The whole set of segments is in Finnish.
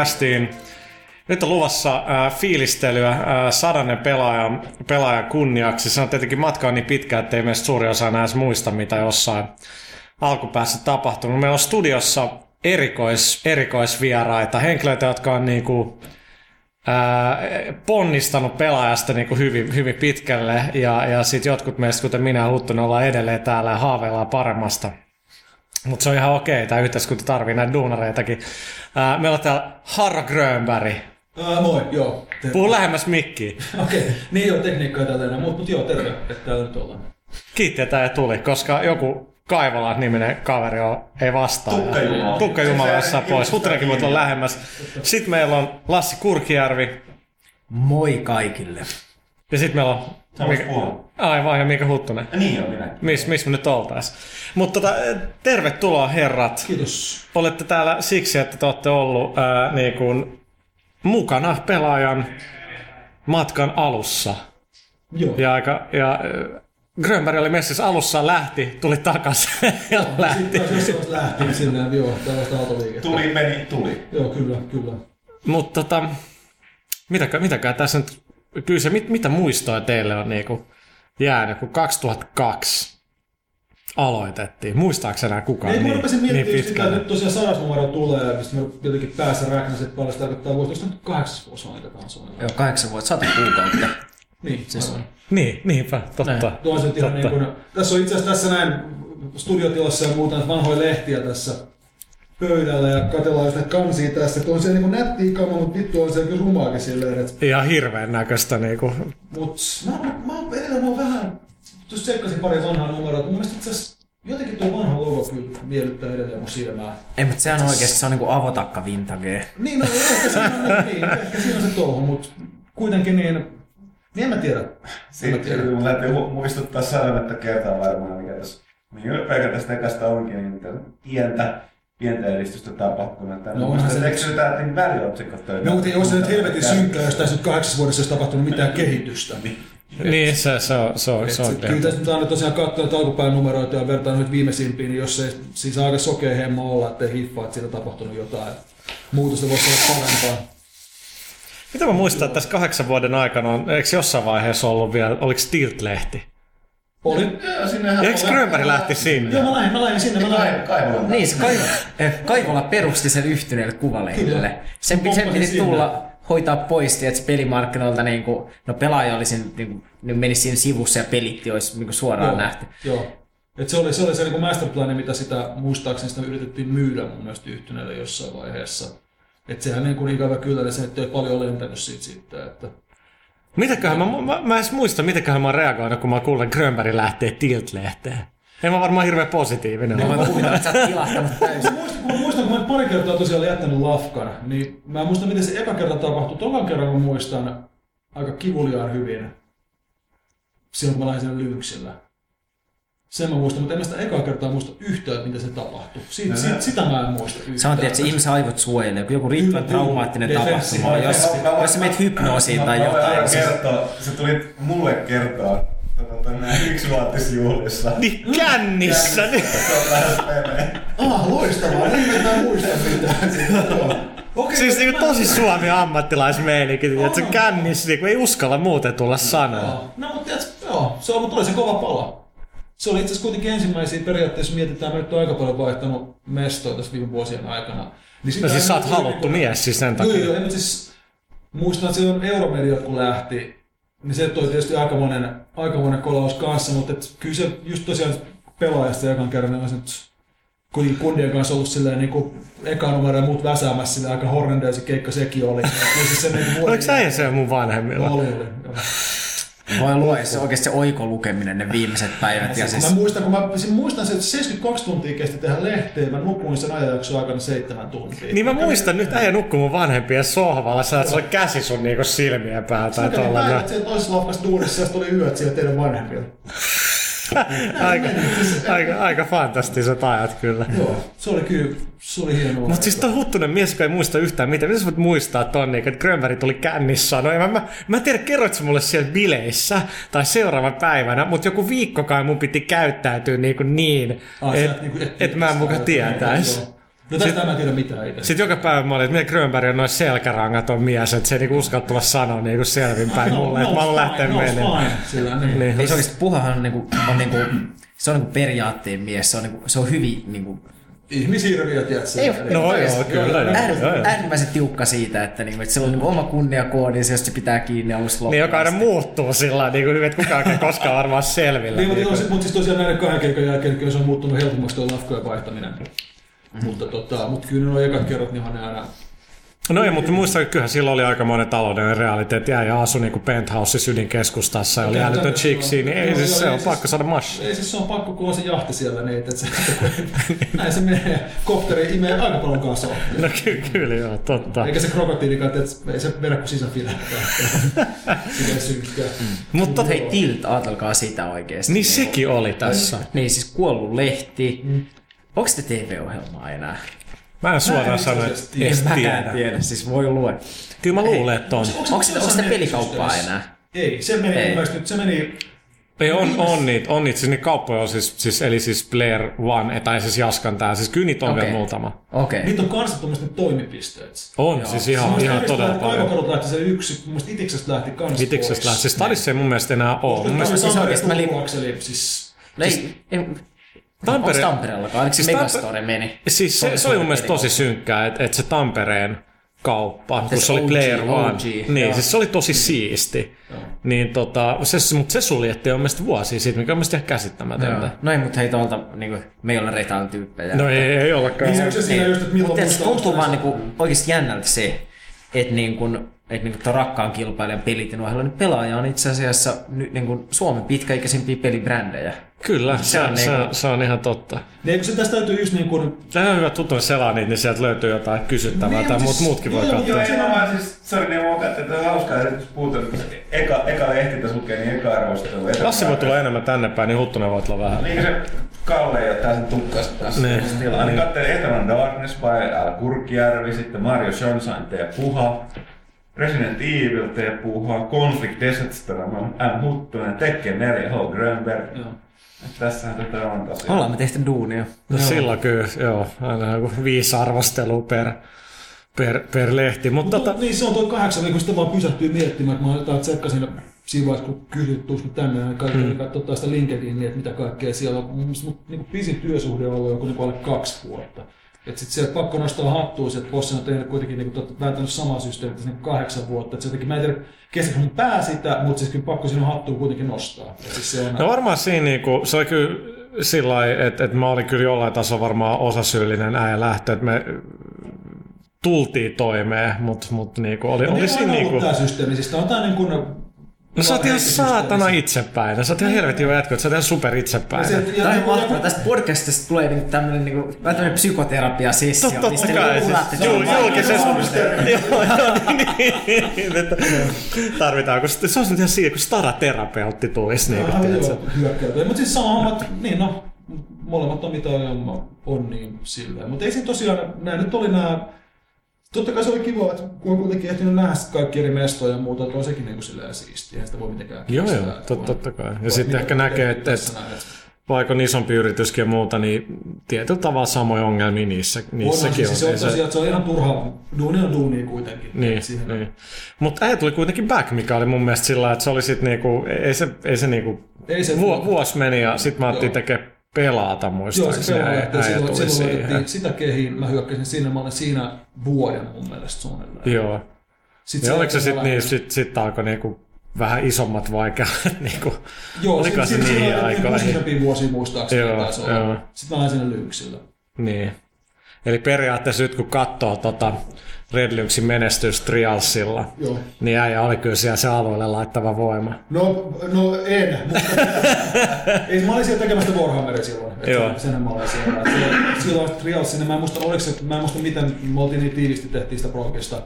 pelaajakästiin. Nyt on luvassa äh, fiilistelyä äh, sadannen pelaajan, pelaajan kunniaksi. Se on tietenkin matka on niin pitkä, että ei meistä suuri osa enää muista, mitä jossain alkupäässä tapahtunut. Meillä on studiossa erikois, erikoisvieraita, henkilöitä, jotka on niinku, ää, ponnistanut pelaajasta niinku hyvin, hyvin pitkälle. Ja, ja sitten jotkut meistä, kuten minä ja Huttunen, ollaan edelleen täällä ja haaveillaan paremmasta. Mutta se on ihan okei, tämä yhteiskunta tarvii näitä duunareitakin. Ää, meillä on täällä Harra Grönberg. Ää, moi, joo. Terve. Puhu lähemmäs mikkiä. Okei, okay. niin joo, tekniikkaa täältä enää, mutta mut joo, terve, että täällä nyt ollaan. Kiitti, että tuli, koska joku Kaivola niminen kaveri on, ei vastaa. Tukka Jumala. Tukka Jumala jossain Se- pois. Huttunenkin voi tulla lähemmäs. Sitten meillä on Lassi Kurkijärvi. Moi kaikille. Ja sitten meillä on... Puhua. Aivan, ja Mika Huttunen. Ja niin on minä. Miss, missä me nyt oltais? Mutta tota, tervetuloa herrat. Kiitos. Olette täällä siksi, että te olette ollut ää, niin kuin, mukana pelaajan matkan alussa. Joo. Ja, aika, ja Grönberg oli messissä alussa, lähti, tuli takaisin ja lähti. Sitten lähtiin sinne, joo, tällaista autoliikettä. Tuli, meni, tuli. Joo, kyllä, kyllä. Mutta tota, mitäkään, mitäkään tässä nyt, kyllä se, mit, mitä muistoja teille on niinku jäänyt, kun 2002 aloitettiin. Muistaako enää kukaan mä niin, rupesin niin pitkälle? että nyt tosiaan sadas numero tulee, ja mistä mä jotenkin päässä räknäsin, että paljon se tarkoittaa vuosi. Onko se nyt kahdeksas vuosi on niitä kansoja? Joo, kahdeksan vuotta, sata kuukautta. Niin, Siis- aivan. Niin, niinpä, totta. Tuo on se ihan totta. niin kuin, tässä on itse asiassa tässä näin studiotilassa ja muuta vanhoja lehtiä tässä pöydällä ja katsellaan sitä kansia tässä. Tuo on se niin kuin nätti kama, mutta vittu on se kyllä rumaakin silleen, että Ihan hirveän näköistä niinku. Mut mä, mä, mä, oon edelleen mä oon vähän, just tsekkasin pari vanhaa numeroa, mun mielestä itse asiassa jotenkin tuo vanha logo kyllä miellyttää edelleen mun silmää. Ei, mutta sehän on oikeasti se on niinku avotakka vintage. Niin, no ehkä siinä on, niin, niin, ehkä siinä on se touhu, mutta kuitenkin niin, niin en mä tiedä. Sitten täytyy mu- muistuttaa sadannetta kertaa varmaan, mikä tässä, mihin pelkän tästä ekasta onkin, niin pientä, pientä edistystä tapahtunut. No onhan se- että eikö se jotain väliotsikot töitä? No, mutta ei ole se nyt helvetin synkkää, jos tässä nyt kahdeksassa vuodessa olisi tapahtunut mitään kehitystä. Niin, se, se on, se on, Et se on kyllä tässä nyt aina tosiaan katsoa näitä alkupäin numeroita ja vertaa nyt viimeisimpiin, niin jos ei siis aika sokea hemmo olla, ettei hiffaa, että siitä on tapahtunut jotain. Muutosta voisi olla parempaa. Mitä mä muistan, että tässä kahdeksan vuoden aikana on, eikö jossain vaiheessa ollut vielä, oliko Tilt-lehti? Oli. Sinnehän eikö Grönberg lähti sinne? Joo, mä lähdin, mä lähdin sinne, mä lähdin. Kaivolla. Niin, se Kaivola, eh, Kaivola perusti sen yhtyneelle kuvalehdelle. Sen, sen piti tulla hoitaa pois, että pelimarkkinoilta niin kuin, no pelaaja oli siinä, niin kuin, ne menisi siinä sivussa ja pelitti olisi niin kuin suoraan Joo, nähty. Joo. Et se oli se, oli se niin masterplani, mitä sitä muistaakseni sitä yritettiin myydä mun mielestä yhtyneelle jossain vaiheessa. Et sehän niin kuin ikävä kyllä, niin se nyt ei paljon lentänyt siitä sitten. Että... Mitäköhän mä, mä, mä en edes muista, mitäköhän mä oon reagoinut, kun mä kuulen, että Grönberg lähtee Tilt-lehteen. En mä varmaan hirveän positiivinen Mä ole. voin kuvitella, että sä oot täysin. Mä muistan, kun mä muistan, mä pari kertaa tosiaan jättänyt lafkan, niin mä en muista, miten se eka kerta tapahtui. Tokan kerran mä muistan aika kivuliaan hyvin, silloin kun mä lähdin Lynxillä. Sen mä muistan, mutta en mä sitä ekaa kertaa muista yhtään, että miten se tapahtui. Siitä, siitä, sitä mä en muista yhtään. Sanottiin, että se ihmisen aivot suojelee, kun joku riittävän traumaattinen tapahtuma, jos, jos sä meet hypnoosiin tai Mä- mä jotain. niin kertoa, se tuli mulle kertoa tota, yksivuotisjuhlissa. Niin kännissä! Niin. Ah, loistavaa, niin mä en muista mitään. Okei, Siis mä- niinku tosi suomi ammattilaismeininki, että se kännissä niinku ei uskalla muuten tulla sanoa. No, mutta joo, se on, mutta oli se kova pala. Se oli itse asiassa kuitenkin ensimmäisiä periaatteessa, mietitään, nyt oon aika paljon vaihtanut mestoa tässä viime vuosien aikana. Niin sit No siis sä oot haluttu niinku- mies siis sen Joo, takia. joo, en, siis, muistan, että silloin Euromediat kun lähti, niin se toi tietysti aikamoinen, aikamoinen kolaus kanssa, mutta et kyllä se just tosiaan pelaajasta ekan kerran, niin olisi nyt kuitenkin kundien kanssa ollut silleen niin kuin eka numero ja muut väsäämässä silleen aika horrendeisi keikka sekin oli. Kyllä se sen niin Oliko sä se mun vanhemmilla? Oli, oli. joo. Voi luoda se oikeasti se oikolukeminen ne viimeiset päivät. Ja Siis... siis, Mä muistan, kun mä siis muistan se, että 72 tuntia kesti tehdä lehteen, mä nukuin sen ajanjakson aikana seitsemän tuntia. Niin mä muistan nyt äijä nukkuu mun vanhempien sohvalla, sä se oli käsi sun niinku silmien päällä tai Mä kävin tolla. päivät siellä toisessa lafkassa duunissa ja oli yöt siellä teidän vanhemmilla. Aika, aika, aika fantastiset ajat kyllä. Joo, se oli kyllä, se oli hienoa. Mutta siis toi huttunen mies, joka ei muista yhtään mitään. Miten sä voit muistaa ton, niin, että Grönberg tuli kännissä? No, mä, mä, mä en tiedä, kerroit sä mulle siellä bileissä tai seuraavan päivänä, mutta joku viikkokaan mun piti käyttäytyä niin, kuin niin Ah, että et niinku- et et mä en muka tiedä sitä, tietäis. joo. No tästä mä en tiedä mitään itse. Sitten joka päivä mä olin, että miten Grönberg on noin selkärangat on mies, että se ei niinku uskalla tulla sanoa niinku selvinpäin mulle, että mä haluan lähteä no, menemään. Sillä, niin. Niin. Ei se oikeasti puhahan on, niinku, on niinku, se on niinku periaatteen mies, se on, niinku, se on hyvin niinku, Ihmishirviö, tiedätkö? Ei, No oikeasti. joo, kyllä. joo, äär, joo, joo. äärimmäisen tiukka siitä, että, niinku, että sillä on niinku oma kunniakoodi, se, jos se pitää kiinni alusta loppuun. Niin joka aina muuttuu sillä lailla, niin kuin, että kukaan ei koskaan varmaan selvillä. Niin, mutta, Niin, mutta, mutta siis tosiaan näiden kahden keikan jälkeen kyllä se on muuttunut helpommaksi tuo lafkojen vaihtaminen. Mm. Mutta, tota, mutta kyllä nuo ekat kerrat, niin on ne aina... No ei, mutta muistan, että kyllähän silloin oli aikamoinen taloudellinen realiteetti. Jäi ja asui niin penthouse ydinkeskustassa ja oli älytön chiksi, niin ei siis se on siis- pakko saada mash. Ei siis se on pakko, kun on se jahti siellä, niin että se, näin se menee. Kopteri imee aika paljon kasoa. No ky- kyllä joo, totta. Eikä se krokotiilikaan, että ei se vedä kuin ei synkkää. Mutta Mutta hei, Tilt, ajatelkaa sitä oikeesti. niin sekin oli tässä. Niin, siis kuollut lehti. Onko te TV-ohjelmaa enää? Mä en suoraan sano, että En mäkään tiedä. tiedä, siis voi lue. Kyllä mä luulen, että on. Onko sitä, sitä pelikauppaa enää? Ei, se meni Ei. nyt, se meni Ei, on, on niitä, on niitä, siis niitä kauppoja on siis, siis eli siis Blair One, tai siis Jaskan tää, siis kyllä niitä on Okei. vielä muutama. Okei. Okay. Niitä on kanssa tuommoiset toimipisteet. On, Joo. siis ihan, ihan todella paljon. Kaivokadut lähti se yksi, mun mielestä Itiksestä lähti kans Itiksestä lähti. Siis Stadissa ei mun mielestä enää ole. Mun mielestä, siis oikeesti mä li- Akseli, siis... No ei, ei, Tampere- Onko Tampereellakaan? Oliko se Siis Megastore meni? siis se, se oli mun mielestä tosi synkkää, että, että se Tampereen kauppa, kun se oli OG, Player One. OG, niin, joo. siis se oli tosi siisti. Niin tota, se, mutta se suljettiin on mielestäni vuosia siitä, mikä on mielestäni ihan käsittämätöntä. Joo. No ei, mutta hei tuolta niinku, meillä retail tyyppejä. No ei, ei ollakaan. Niin, se siinä just, että milloin Mutta muistaa tuntuu vaan sen. niinku, oikeasti jännältä se, että niin kun, että niin tuon rakkaan kilpailijan pelit ja niin pelaaja on itse asiassa nyt niin kuin Suomen pitkäikäisimpiä pelibrändejä. Kyllä, se, Se se, on se, niinku- se on ihan totta. Niin, kun se tästä täytyy just niin kuin... Tämä on hyvä tuttu selaa niitä, niin sieltä löytyy jotain kysyttävää Niin, tai mut muut, siis- muutkin voi joo, katsoa. Joo, ei mä vaan siis, sori, niin mä katsoin, että on hauskaa, että puhutaan, että se eka, eka lehti tässä lukee, niin eka arvostelu. eka Lassi voi tulla enemmän tänne päin, niin Huttunen voi tulla vähän. Niin se Kalle ei ottaa sen tukkasta tässä. Niin. Tilaa. Niin katselin Eternal Darkness by Al Kurkijärvi, sitten Mario Sunshine tee puha. Resident Evil tee puha. Conflict Desert Storm on M. Huttunen. Tekken 4 H. Grönberg. Joo. Tässähän tätä on tosiaan. Ollaan me tehty duunia. No silloin kyllä, joo, aina joku viisi arvostelua per, per, per lehti. Mutta Mutta tota, niin se on tuo kahdeksan, kun sitä vaan pysähtyy miettimään, että mä jotain tsekkasin siinä vaiheessa, kun kysyt, tuusko tänne, ja kaikki mm. katsotaan sitä LinkedInia, että mitä kaikkea siellä on. Mun mielestä mut niin pisin työsuhde on ollut joku niin alle kaksi vuotta. Et sit sieltä pakko nostaa hattua, että Bossen on tehnyt kuitenkin niin kuin, vääntänyt samaa systeemiä niin kahdeksan vuotta. Et jotenkin, mä en tiedä, kestääkö mun pää sitä, mutta siis kyllä pakko sinun hattua kuitenkin nostaa. Et siis se on, no varmaan siinä niinku, se oli kyllä sillä lailla, että, että mä olin kyllä jollain tasolla varmaan osasyyllinen äijä lähtö, että me tultiin toimeen, mutta mut niinku, oli, Ja oli niin siinä niinku, tämä systeemi, siis tää on tää niin kuin, No sä oot ihan saatana itsepäin. No, sä oot ihan helvetin hyvä jätkä, sä oot ihan super Ja itsepäin. se- ja- Tämä on mahtavaa. Tästä podcastista tulee niinku tämmönen, niinku, vähän tämmönen psykoterapia-sessio. Totta mistä kai, siis jul- tämmönen- julkisessa... Joo, joo, niin, että Tarvitaan, kun se se olisi nyt ihan siinä, kun staraterapeutti tulisi. Niin, joo, hyökkäytyä. Mutta siis sama homma, niin no, molemmat on mitä on, on niin silleen. Mutta ei siinä tosiaan, nämä nyt oli nämä, totta kai se oli kiva, että kun on kuitenkin ehtinyt nähdä kaikki eri mestoja ja muuta, että on sekin niin silleen siistiä, eihän sitä voi mitenkään Joo, kiistää, joo, tot, on- totta kai. Ja on sitten ehkä näkee, että, että vaikka on isompi yrityskin ja muuta, niin tietyllä tavalla samoja ongelmia niissä, on, niissäkin siis on. se on se- tosiaan, se on ihan turha, duuni on duuni kuitenkin. Niin, niin. Mutta äijä tuli kuitenkin back, mikä oli mun mielestä sillä että se oli sit niinku, ei se, ei se niinku, Ei se- vu, vuosi meni ja sit mä ajattelin tekemään pelata Joo, se muistaakseni. äijä, että äijä silloin, tuli sitä kehiin, mä hyökkäsin sinne, mä olin siinä vuoden mun mielestä suunnilleen. Joo. Sitten Ja oliko se sitten niin, sit, sit alkoi niinku vähän isommat vaikeudet, niinku, Joo, oliko se niihin aikoihin? Useampia vuosia muistaakseni Joo, taisi olla. joo. Sitten mä lähdin sinne Lynxille. Niin. Eli periaatteessa nyt kun katsoo tota Red Lynxin menestys Trialsilla, Joo. niin äijä oli kyllä siellä se alueelle laittava voima. No, no en, mutta ei, mä olin siellä tekemässä Warhammeria silloin. Joo. sen- mä olin siellä. Silloin Trials sinne, mä en muista, oliko se, mä en muista miten me oltiin niin tiivisti tehtiin sitä progista.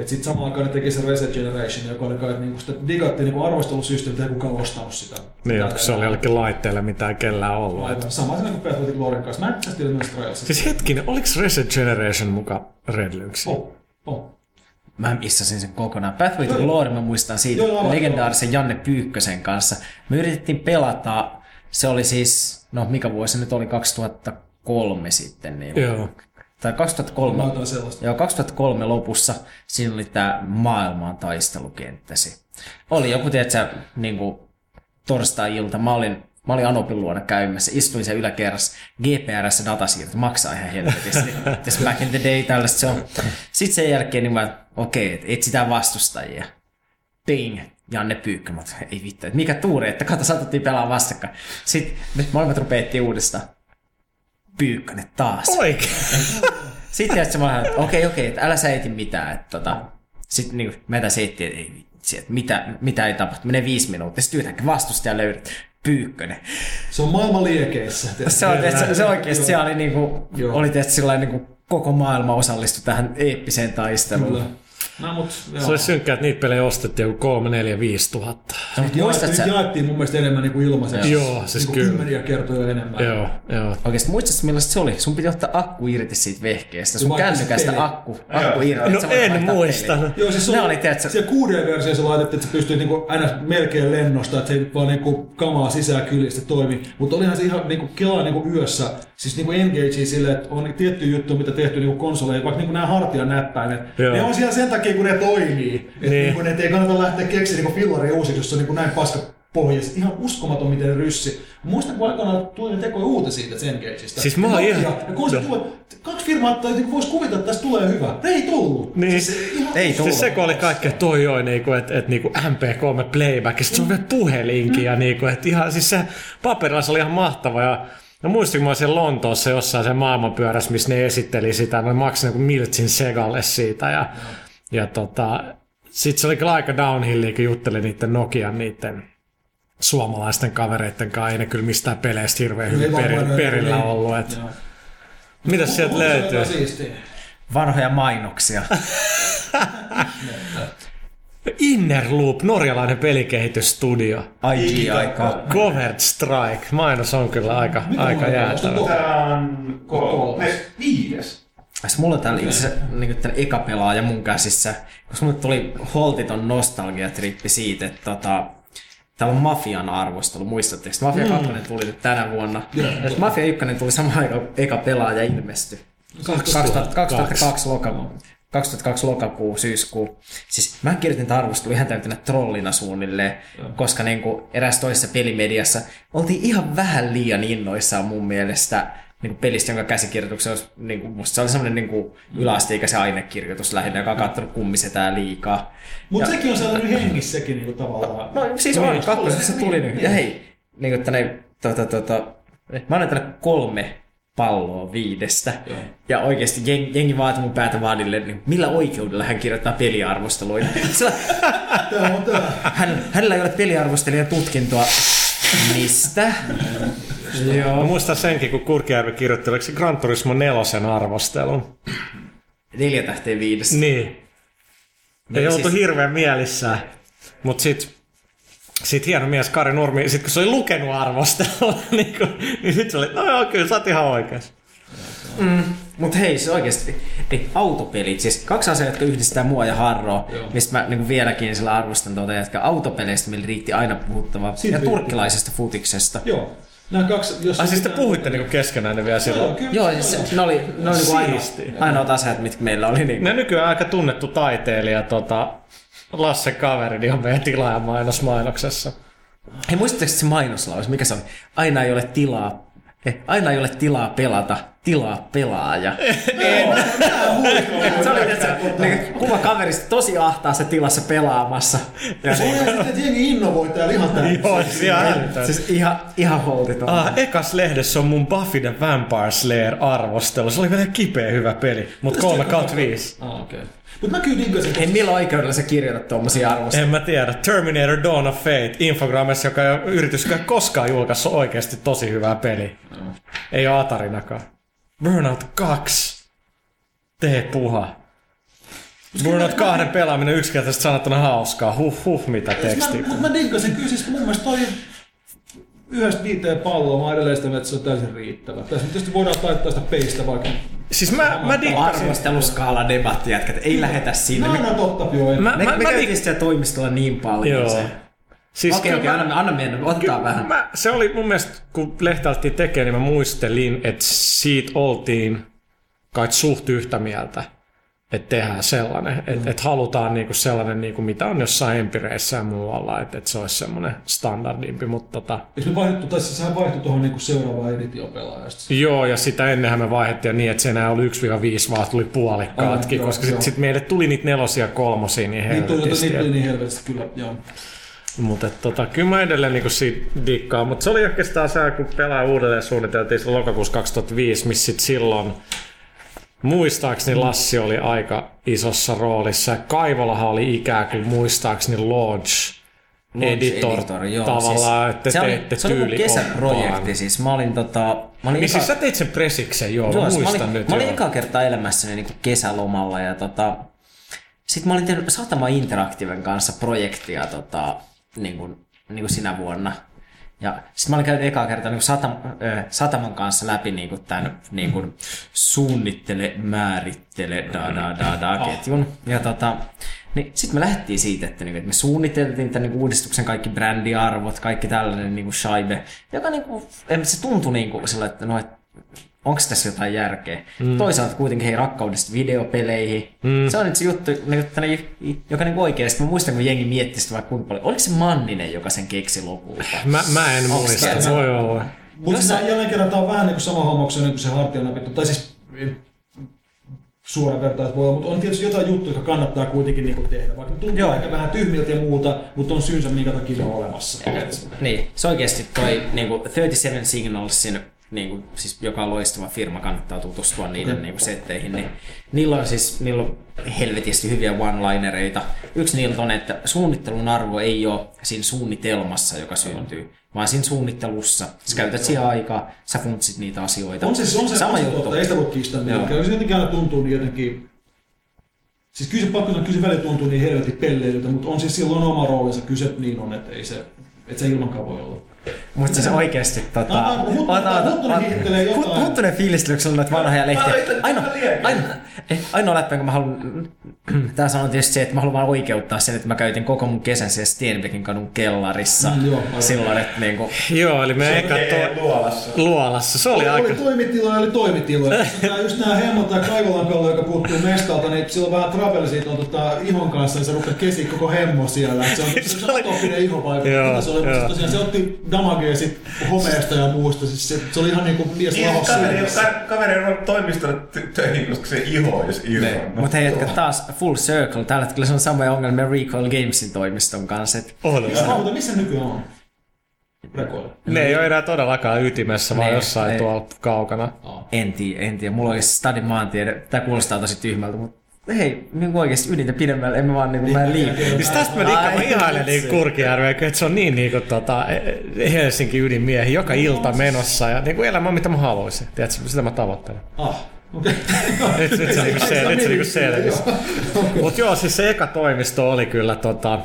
Et sit samaan aikaan ne teki sen Reset Generation, joka oli kai niinku sitä digattiin niinku arvostelusysteemitä, ei kukaan ostanut sitä. Niin, Mitä kun se oli jollekin laitteelle mitään kellään ollut. Et. Aivan. Sama asia kuin Pathfinder Glorin kanssa. Mä en itse tiedä myös Trialsista. Siis hetkinen, oliko Reset Generation muka Red Lynxi? Oh, oh. Mä missasin sen kokonaan. Pathway to Glory mä muistan siitä Joo, joo, legendaarisen Janne Pyykkösen kanssa. Me yritettiin pelata, se oli siis, no mikä vuosi se nyt oli, 2003 sitten. Niin Joo. Tai 2003, Jotain sellaista. Joo, 2003 lopussa siinä oli tämä maailman taistelukenttäsi. Oli joku, tiedätkö, niin kuin torstai-ilta, mä olin, mä olin Anopin luona käymässä, istuin siellä yläkerrassa, GPRS datasiirto maksaa ihan helvetisti. Tässä back in the day tällaista se on. Sitten sen jälkeen niin mä, okei, okay, et etsitään vastustajia. Ping, Janne Pyykkö, ei vittu, että mikä tuuri, että kato, saatettiin pelaa vastakkain. Sitten me molemmat rupeettiin uudestaan. Pyykkönen taas. Oikein. Sitten tiedätkö, mä että okei, okei, että älä sä eti mitään. Että tota, sitten niin mä tässä etin, että ei vitsi, että mitä, mitä ei tapahtu. Menee viisi minuuttia, sitten yhtäkkiä vastustaja löydät. Pyykkönen. Se on maailman liekeissä. Se, on, se, se oikeasti siellä oli niinku, oli tiedätkö, sillain niinku koko maailma osallistui tähän eeppiseen taisteluun. Kyllä. No, mut, joo. Se olisi synkkää, että niitä pelejä ostettiin joku 3, 4, 5 tuhatta. No, mutta muistat jaettiin, sä, jaettiin mun mielestä enemmän niin kuin ilmaiseksi. Joo, siis niin kuin kyllä. Kymmeniä kertoja enemmän. Joo, joo. oikeasti muistatko millaista se oli? Sun piti ottaa akku irti siitä vehkeestä. Sun se kännykästä akku, akku irti. No en muista. Joo, siis se oli, tiedätkö, siellä 6D-versiossa laitettiin, että se pystyy niinku aina melkein lennosta, että se ei vaan niinku kamaa sisään kyljistä toimi. Mutta olihan se ihan niinku kelaa niinku yössä, siis niinku engagea silleen, että on tietty juttu, mitä tehty niinku konsoleihin, vaikka niinku nämä hartian näppäimet. Joo. Ne on siellä sen takia, kun ne toimii. Että Niin. niinku, ne ei kannata lähteä keksimään niinku fillaria uusiksi, jos se on niinku näin paska pohjas. Ihan uskomaton, miten ryssi. Muistan, kun aikanaan tuli ne tekoja uutisia tästä Engageista. Siis mä oon ihan- ja kun se tulee, kaksi firmaa, että niinku voisi kuvitella, että tästä tulee hyvä. Ne ei tullut. Niin. Siis ihan Ei tullut. Siis se kun oli kaikkea toi joo, niinku, että et, niinku MP3 playback, ja sit se on vielä puhelinkin, ja niinku, että ihan, siis se paperilla se oli ihan mahtava, ja No muistin, kun mä olin siellä Lontoossa jossain se maailmanpyörässä, missä ne esitteli sitä, mä maksin niin Miltsin Segalle siitä, ja, ja tota, sit se oli kyllä aika downhillia, kun juttelin niiden Nokian niiden suomalaisten kavereiden kanssa, ei ne kyllä mistään peleistä hirveän hyvin peri, löydy, perillä niin. ollut, että Joo. mitäs sieltä löytyy? aika. Vanhoja mainoksia. Innerloop, norjalainen pelikehitystudio. IG-aikaa. Covered Strike. Mainos on kyllä aika, Mitä aika jäätävä. Tää on viides. Siis mulla täällä itse asiassa niin tän eka pelaaja mun käsissä, koska mulle tuli holtiton nostalgiatrippi siitä, että tota, täällä on Mafian arvostelu, muistatteko? Mafia 2 tuli nyt tänä vuonna. Ja Mafia 1 tuli samaan aikaan eka pelaaja ilmestyi. 2000 2002 lokakuu. 2002 lokakuu, syyskuu. Siis mä kirjoitin tämän arvostelun ihan täytynä trollina suunnilleen, koska niin kuin eräs toisessa pelimediassa oltiin ihan vähän liian innoissaan mun mielestä niin kuin pelistä, jonka käsikirjoituksen olisi, niin kuin, musta se oli semmoinen niin kuin yläasteikäisen ainekirjoitus lähinnä, joka on katsonut kummisetään liikaa. Mutta sekin on sellainen hengissä sekin niinku tavallaan. No siis on, kakkosessa se tuli nyt. Ja hei, niin kuin tänne, tota, tota, mä annan tänne kolme palloa viidestä. Ja oikeasti jengi, jengi vaati mun päätä vaadille, niin millä oikeudella hän kirjoittaa peliarvosteluita. Hän, hänellä ei ole peliarvostelijan tutkintoa. Mistä? Mä Joo. muistan senkin, kun Kurkijärvi kirjoitti, oliko se Gran Turismo nelosen arvostelun. Neljä tähteä viidestä. Niin. Ja Niin, joutui siis- hirveän mielissään. Mut sit, sit hieno mies Kari Nurmi, sit kun se oli lukenut arvostelun, niin, kun, niin sit se oli, no joo, kyllä sä oot ihan oikeas. Mutta hei, se oikeasti, niin autopelit, siis kaksi asiaa, jotka yhdistää mua ja Harroa, Joo. mistä mä niin vielä sillä arvostan tuota jätkää. Autopeleistä meillä riitti aina puhuttavaa. Siitä ja riitti. turkkilaisesta futiksesta. Joo. Nämä kaksi, jos... Ai siis te puhuitte niinku keskenään ne vielä silloin. kyllä. Joo, siis ne oli, ne oli niinku ainoa, ainoat asiat, mitkä meillä oli. Niin. Ne nykyään aika tunnettu taiteilija, tota, Lasse Kaveri, niin on meidän tilaajamainos mainoksessa. Hei, muistatteko se mainoslaus? Mikä se oli? Aina ei ole tilaa. Eh, aina ei ole tilaa pelata, tilaa pelaaja. se oli tietysti, niin, kuva kaverista tosi ahtaassa tilassa pelaamassa. Ja Se on ihan sitten, jengi innovoi täällä ihan täällä. Joo, siis ihan älytön. siis ihan, ihan holtiton. Ah, ekas lehdessä on mun Buffy the Vampire Slayer arvostelu. Se oli vielä kipeä hyvä peli, mut 3 kautta 5. Ah, okei. Mutta mä kyllä diggasin. Ei millä oikeudella sä kirjoitat tuommoisia arvosteluja? En mä tiedä. Terminator Dawn of Fate, Infogramessa, joka ei yritys, joka ei koskaan julkaissut oikeasti tosi hyvää peli. Ei ole Atarinakaan. Burnout 2. Tee puha. Burnout 2 pelaaminen yksinkertaisesti sanottuna hauskaa. Huh huh, mitä tekstiä. Mutta mä diggasin kyllä siis mun mielestä toi yhdestä viiteen palloa, mä oon edelleen sitä, että se on täysin riittävä. Tässä nyt tietysti voidaan taittaa sitä peistä vaikka. Siis mä, mä dikkasin. Arvosteluskaala debatti jätkät, ei lähetä sinne. Me, aina totta, joo. Mä, me, mä, me mä, käytiin siellä toimistolla niin paljon. Joo. Se. Siis Okei, okei, mä- anna, anna mennä, otetaan vähän. Mä, se oli mun mielestä, kun lehtä alettiin tekemään, niin mä muistelin, että siitä oltiin kai suht yhtä mieltä, että tehdään sellainen, että Mm. et halutaan niinku sellainen, niinku mitä on jossain empireissä ja muualla, että et se olisi semmoinen standardimpi, mutta tota, Eikö me vaihdettu, tai siis sehän vaihtui tuohon niinku seuraavaan editiopelaajasta. Joo, ja sitä ennenhän me vaihdettiin niin, että se enää oli 1-5, vaan tuli puolikkaatkin, koska sitten sit meille tuli niitä nelosia ja kolmosia niin Niin tuli, helvetisti. niitä tuli niin helvetisti, kyllä, joo. Mutta tota, kyllä mä edelleen niin siitä dikkaan. Mutta se oli oikeastaan se, kun pelaa uudelleen suunniteltiin se lokakuussa 2005, missä sit silloin muistaakseni Lassi oli aika isossa roolissa. Ja Kaivolahan oli ikään kuin muistaakseni Launch Launch editor, editor, joo, tavallaan, siis että se oli, teitte se oli mun kesäprojekti, siis mä olin tota... Mä olin Niin eka- siis sä teit sen presiksen, joo, Joo, mä siis mä muistan olin, nyt. mä olin joo. eka kertaa elämässäni niin kesälomalla ja tota, sitten mä olin tehnyt Satama Interactiven kanssa projektia tota, niin kuin, niin kuin sinä vuonna. Ja sitten mä olin käynyt ekaa kertaa niin Satam, Sataman kanssa läpi niin kuin tämän niin kuin, suunnittele, määrittele, da da da da ketjun. Ja tota, niin sitten me lähdettiin siitä, että, niin, että me suunniteltiin tämän niin uudistuksen kaikki brändiarvot, kaikki tällainen niin kuin shaibe, joka niin kuin, se tuntui niin kuin sillä, että no, että onko tässä jotain järkeä. Mm. Toisaalta kuitenkin hei rakkaudesta videopeleihin. Mm. Se on nyt se juttu, niin, että ne- joka niin oikeasti, mä muistan kun jengi mietti sitä vaikka kuinka paljon. Oliko se Manninen, joka sen keksi lopulta? Mä, mä en Onks muista, tää- voi olla. Mutta Jossain- siis jälleen kerran tämä on vähän niin kuin sama homma kuin se, niin kuin se hartianapittu, tai siis ei suora vertaus voi olla, mutta on tietysti jotain juttuja, jotka kannattaa kuitenkin niin kuin tehdä, vaikka tuntuu Joo. ehkä vähän tyhmiltä ja muuta, mutta on syynsä, minkä takia ne on olemassa. Niin, se oikeasti toi niin 37 Signalsin, niin kuin, siis joka on loistava firma, kannattaa tutustua niiden Mm. niin kuin, setteihin, niin niillä on siis niillä on helvetisti hyviä one-linereita. Yksi niiltä on, että suunnittelun arvo ei ole siinä suunnitelmassa, joka syntyy, vaan siinä suunnittelussa. Sä käytät siihen aikaa, sä funtsit niitä asioita. On se, on se, Sama on se juttu. totta, ei sitä voi kiistää Joo. millekään. Se jotenkin aina tuntuu niin jotenkin... Siis kyllä se pakko sanoa, kyllä se välillä tuntuu niin helvetin pelleilyltä, mutta on siis silloin oma roolinsa, kyllä se niin on, että ei se, että se ilmankaan voi olla. Mutta se oikeesti tota... Ah, ah, Huttunen- Huttunen fiilistelyksellä noita vanhoja lehtiä. Ainoa, ainoa, eh, ainoa läppä, kun mä haluan... Tää on tietysti se, että mä haluan vaan oikeuttaa sen, että mä käytin koko mun kesän siellä Steenbekin kadun kellarissa. Mm, joo, silloin, että niinku... Joo, eli me Se eka on to- luolassa. luolassa. Se oli Oli, aika... oli toimitiloja, oli toimitiloja. Tää just nää Hemmon tai Kaivolan joka puuttuu mestalta, niin sillä on vähän traveli siitä on tota, ihon kanssa, niin se rupeaa kesi koko hemmo siellä. Et Se on se, se on atopinen iho vai Joo, se, oli, mutta joo. tosiaan, se otti damagea sit homeesta ja muusta. Siis se, se, oli ihan niinku mies Niin, lahossa. kaveri, ka- kaveri on toimistolle töihin, koska se iho olisi irronnut. Mutta hei, jotka taas full circle. Tällä hetkellä se on samoja ongelmia Recoil Gamesin toimiston kanssa. Et On. Missä, mutta missä nykyään on? Rekoilla. Ne ei ole enää todellakaan ytimessä, vaan Ne, jossain ne. tuolla kaukana. En tiedä, en tiedä. Mulla olisi stadin maantiede. Tää kuulostaa tosi tyhmältä, mutta hei, niin oikeasti ydintä pidemmälle, en mä vaan niinku, mä en liiku. Siis tästä mä dikkaan, mä Ai, ihailen niinku Kurkijärveä, että se on niin niinku tota, Helsinki ydinmiehi joka ilta menossa ja niinku elämä mitä mä haluaisin. Tiedätkö, sitä mä tavoittelen. Ah, okei. Nyt, nyt se niinku se, nyt se niinku selvisi. Okei. Mut joo, siis se eka toimisto oli kyllä tota,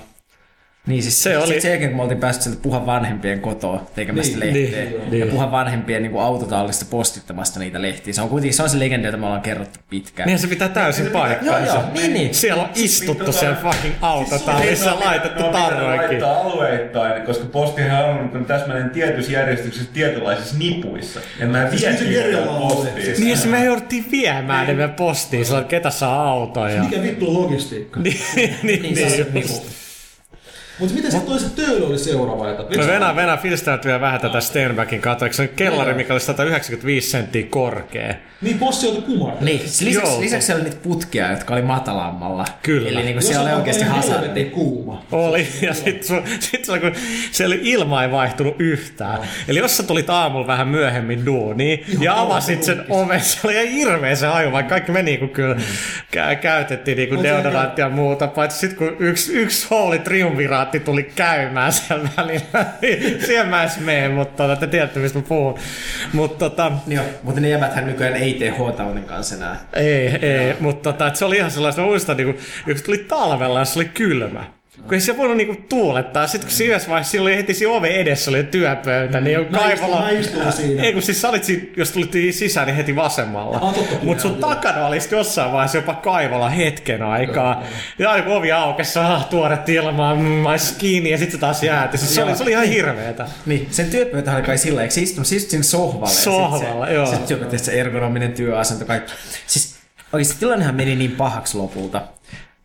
Niin siis Se se oli- sen jälkeen, kun me oltiin päästy sieltä Puhan vanhempien kotoa tekemästä Niin, niin, lehteä. niin, Niin, niin. ja Puhan vanhempien niin kuin autotallista postittamasta niitä lehtiä. Se on kuitenkin se, on se legenda, jota me ollaan kerrottu pitkään. niin se pitää täysin Joo, paikkaansa. joo, niin, niin. Siellä on istuttu siellä fucking autotallissa ja laitettu tarroikin. laittaa alueittain, koska postihan on täsmälleen tietyssä järjestyksessä tietynlaisissa nipuissa. Ja mä Siis oli. postiin. Siis- Niin se me jouduttiin viemään ne postiin, sillä ketä saa auton ja... Mikä vittu logistiikka? Niin, niin, Niin, niin, niin Mutta miten sitten toiset töölö oli seuraava etappi? No Venä, Venä filistelät vielä vähän tätä Sternbackin kautta. Eikö se on kellari, mikä oli 195 senttiä korkea? Niin possi joutui kumartamaan. niin. Lisäksi, lisäksi siellä oli niitä putkia, jotka oli matalammalla. Kyllä. Eli niin kuin siellä oli oikeasti helvetin kuuma. Oli, ja sitten sit kun siellä ilma ei vaihtunut yhtään. Eli jos sä tulit aamulla vähän myöhemmin duuniin ja avasit sen oven, se oli ihan hirveä se haju, vaikka kaikki meni kun kyllä kä- käytettiin niin Mut deodoranttia ja muuta, paitsi sitten kun yksi, yksi hooli triumviraatti tuli käymään siellä välillä, siihen mä edes mene, mutta tota, te tiedätte mistä mä puhun. Mutta tota, Joo, mutta ne jämäthän nykyään ei tee H-Townin kanssa enää. ei, ei, mutta tota, se oli ihan sellaista, mä muistan, niin kun, kun tuli talvella ja se oli kylmä. Kun se voinut niinku tuulettaa. Sitten kun siinä vaiheessa silloin oli heti siinä oven edessä oli työpöytä, niin joku Mä kaivolla... istun- mä istun siinä. Ei kun siis sä olit siinä, jos tulittiin sisään, niin heti vasemmalla. Ah, totta kai, Mut sun joo. takana oli sitten jossain vaiheessa jopa kaivolla hetken aikaa. Ja aina kun ovi aukesi, ah, tuoret ilmaa, mm, mais kiinni ja sitten se taas jääti. Siis se, oli, se oli ihan hirveetä. Niin, sen työpöytä oli kai sillä, eikö se istunut siis siinä sohvalle? Sohvalla, se, joo. Sitten joku se ergonominen työasento, kaikki. Siis oikeasti tilannehan meni niin pahaksi lopulta,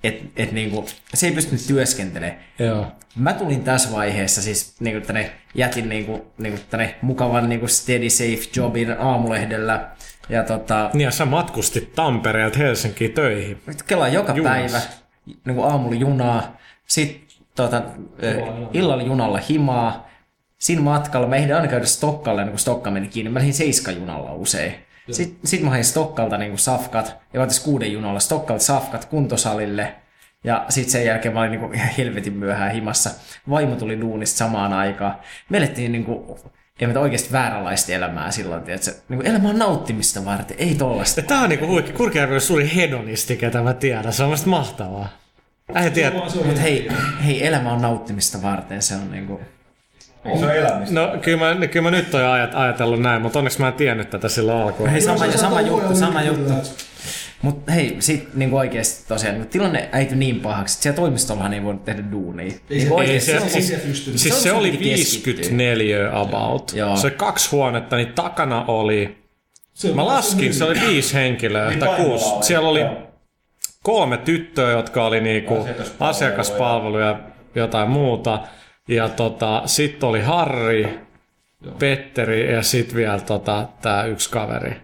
että et niinku, se ei pystynyt työskentelemään. Joo. Mä tulin tässä vaiheessa siis niinku tänne, jätin niinku, niinku tänne mukavan niinku steady safe jobin aamulehdellä. Ja tota, Niin ja sä matkustit Tampereelta Helsinkiin töihin. kelaa joka Junassa. päivä niinku aamulla junaa, sitten tota, illalla junalla himaa. Siinä matkalla mä ehdin aina käydä Stokkalle, niin kun Stokka meni kiinni. Mä lähdin seiskajunalla usein. Sitten sit mä hain Stokkalta niin safkat, ja mä kuuden junalla Stokkalta safkat kuntosalille. Ja sitten sen jälkeen mä olin niin ihan helvetin myöhään himassa. Vaimo tuli duunista samaan aikaan. Me elettiin niin kuin, ei me oikeasti vääränlaista elämää silloin, tiedätkö? Niin kuin elämä on nauttimista varten, ei tollasta. Ja tää on niinku huikki. Kurkijärvi on suuri hedonisti, ketä mä tiedän. Se on mielestäni mahtavaa. Äijä tiedä. Mutta hei, hei, elämä on nauttimista varten, se on niinku... Se on elämistä. No kyllä mä, kyllä mä nyt oon ajat, ajatellut näin, mutta onneksi mä en tiennyt tätä silloin alkuun. Hei, sama, se sama juttu, sama niin, juttu. Mutta hei, sit niinku oikeesti tosiaan, niin tilanne äity niin pahaksi, että siellä toimistollahan ei voinut tehdä duunia. Ei Niinku se- ei se se- siis- se. Siis Se se oli sun piti keskittyä. 54 about. Joo. Se oli kaksi huonetta, niin takana oli... Se Mä laskin, se oli viisi henkilöä Niin tai kuusi. oli, Siellä oli kolme tyttöä, jotka oli niinku Asiakaspalveluja. asiakaspalveluja ja jotain muuta. Ja tota, sitten oli Harri, Petteri ja sitten vielä tota, tää yksi kaveri.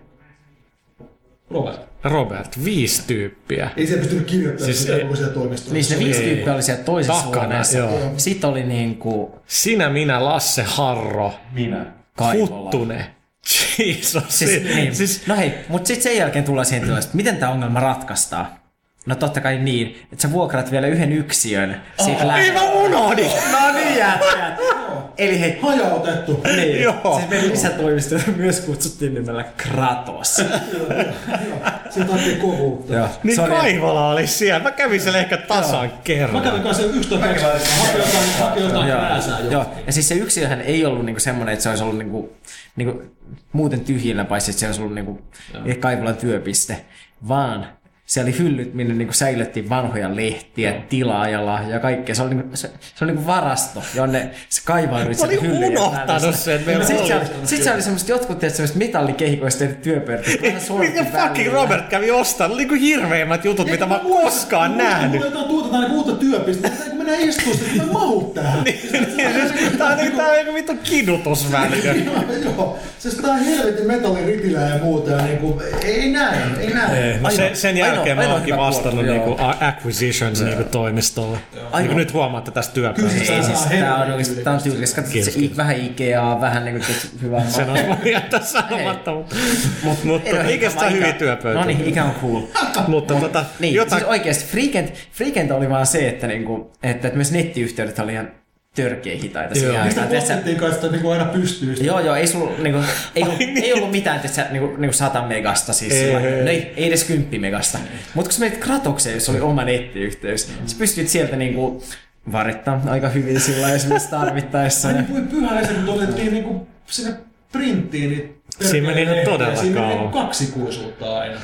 Robert. Robert, viisi tyyppiä. Ei se pystynyt kirjoittamaan Siis sitä ei- siellä toimistossa. Niin se viisi Ei. tyyppiä oli siellä toisessa Takana, huoneessa. joo. Sitten oli niinku Sinä, minä, Lasse, Harro, Minä. Kaivola. Huttunen. Jesus. Siis, niin. siis siis... No hei, mutta sitten sen jälkeen tullaan siihen tilanteeseen, että miten tämä ongelma ratkaistaan. No totta kai niin, että sä vuokrat vielä yhden yksiön siitä ei mä unohdin. No niin, jätkät. Eli hei, Hajautettu. niin. Joo. Siis meidän lisätoimisto myös kutsuttiin nimellä Kratos. Se tarvitsee kovuutta. Joo. Niin oli- Kaivola oli siellä. Mä kävin siellä ehkä tasan Mä kerran. kävin kanssa yksi kaksi. Haki jotain, haki jotain Joo, jo. joo. Ja siis se yksiöhän ei ollut niinku semmoinen, että se olisi ollut niinku, niinku muuten tyhjillä, paitsi että se olisi ollut niinku Kaivolan työpiste, vaan se oli hyllyt, minne niinku säilyttiin vanhoja lehtiä, tilaa ja lahjaa ja kaikkea. Se oli, niinku, se, se oli niinku varasto, jonne se kaivaudut Mä olin unohtanut sen, että meillä Sitten oli- sit se oli semmoista jotkut, tiedät, semmoista metallikehikoista tehty työpöytä. Mikä fucking Robert kävi ostamaan? Ne oli niinku hirveimmät jutut, mitä mä oon koskaan nähnyt. Mulla tuotetaan niinku uutta työpistettä, kun mennään istumaan, sitten mä mahu tähän. Tää on niinku tää on niinku vittu kidutusväliö. Joo, siis tää on helvetin metalliritilä ja muuta. Ja niinku, ei näin, ei näin. No sen jälkeen ainoa- mä oonkin hyvä vastannut niinku joo. acquisitions niinku toimistolle. Niin Ainoa- kuin nyt huomaatte tästä työpöydästä. Kyllä Ei se siis, saa tää on oikeesti, tää on tyylikäs. Katso, Kiitos, se vähän Ikeaa, vähän niinku hyvää Sen olisi voinut jättää sanomatta, mutta, mutta Ikestä on hyviä työpöytiä. No niin, ikä on cool. Mutta tota, Niin, jotain, siis oikeesti Freakent, Freakent oli vaan se, että, niinku, että myös nettiyhteydet oli ihan törkeä hitaita Joo. Mistä aikaan. Tiedätkö, postettiin kai sitä niinku aina pystyy. Joo, joo, ei, sulla, niinku, ei, ollut, niin. ei ollut mitään tässä niinku, niinku 100 megasta, siis Ei, ei, ei. ei, ei, ei edes 10 megasta. Mutta kun sä menit Kratokseen, jossa oli oma nettiyhteys, sä pystyt sieltä niinku varittaa aika hyvin sillä esimerkiksi tarvittaessa. Ai Ja, niin kuin pyhäisen, kun otettiin niinku sinne printtiin, niin Siinä meni ihan todella Siinä meni kauan. niinku kaksi kuusuutta aina.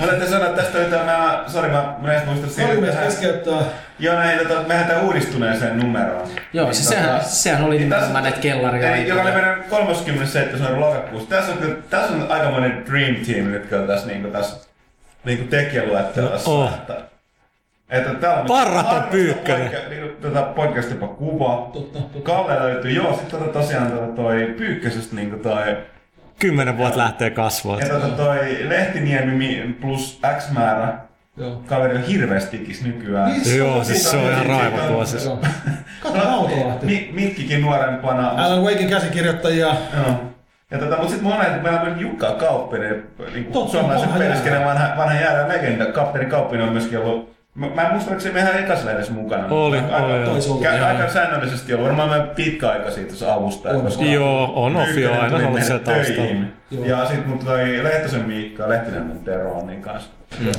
Mä täytyy sanoa tästä yhtään, mä, sori mä, mä en muista siitä. Tähän- keskeyttää. Joo, näin, tota, mehän tää uudistuneeseen numeroon. joo, Niin siis tota- sehän, sehän oli Niin tässä- näitä kellaria. Eli joka oli meidän 37. lokakuussa. Tässä on, tässä on aikamoinen dream team nyt kyllä tässä, niinku, tässä niinku tekijäluettelossa. Oh. Että, että täällä on Parraton Arvosta Pyykkönen. Poikka, niinku, tota, poikkeasti jopa kuva. Totta, totta. Kalle löytyy, joo, sitten tota, tosiaan tota, toi Pyykkösestä niinku toi, kymmenen vuotta lähtee kasvua. ja tota, toi Lehtiniemi mi- plus X määrä Joo. kaveri on hirveästi tikis nykyään. Niin, Joo, siis se on ihan raivotua siis. Kato Autolahti. Mi- Mikkikin nuorempana. Alan Wakein käsikirjoittajia. Joo. Ja tota, mutta sitten monet, meillä on myös Jukka Kauppinen, niin suomalaisen peliskenen vanha, vanha jäädä legenda. Kapteeni Kauppinen on myöskin ollut, mä, mä en muista, oliko se meidän ekassa edes mukana. Oli, aika, oli, olla, kä- joo. aika säännöllisesti ollut, varmaan meidän pitkä aika siitä tuossa avustaja. On. koska Joo, on Offi Pyykkönen aina ollut siellä taustalla. Ja sitten mut toi Lehtosen Miikka ja Lehtinen Tero on niin kanssa.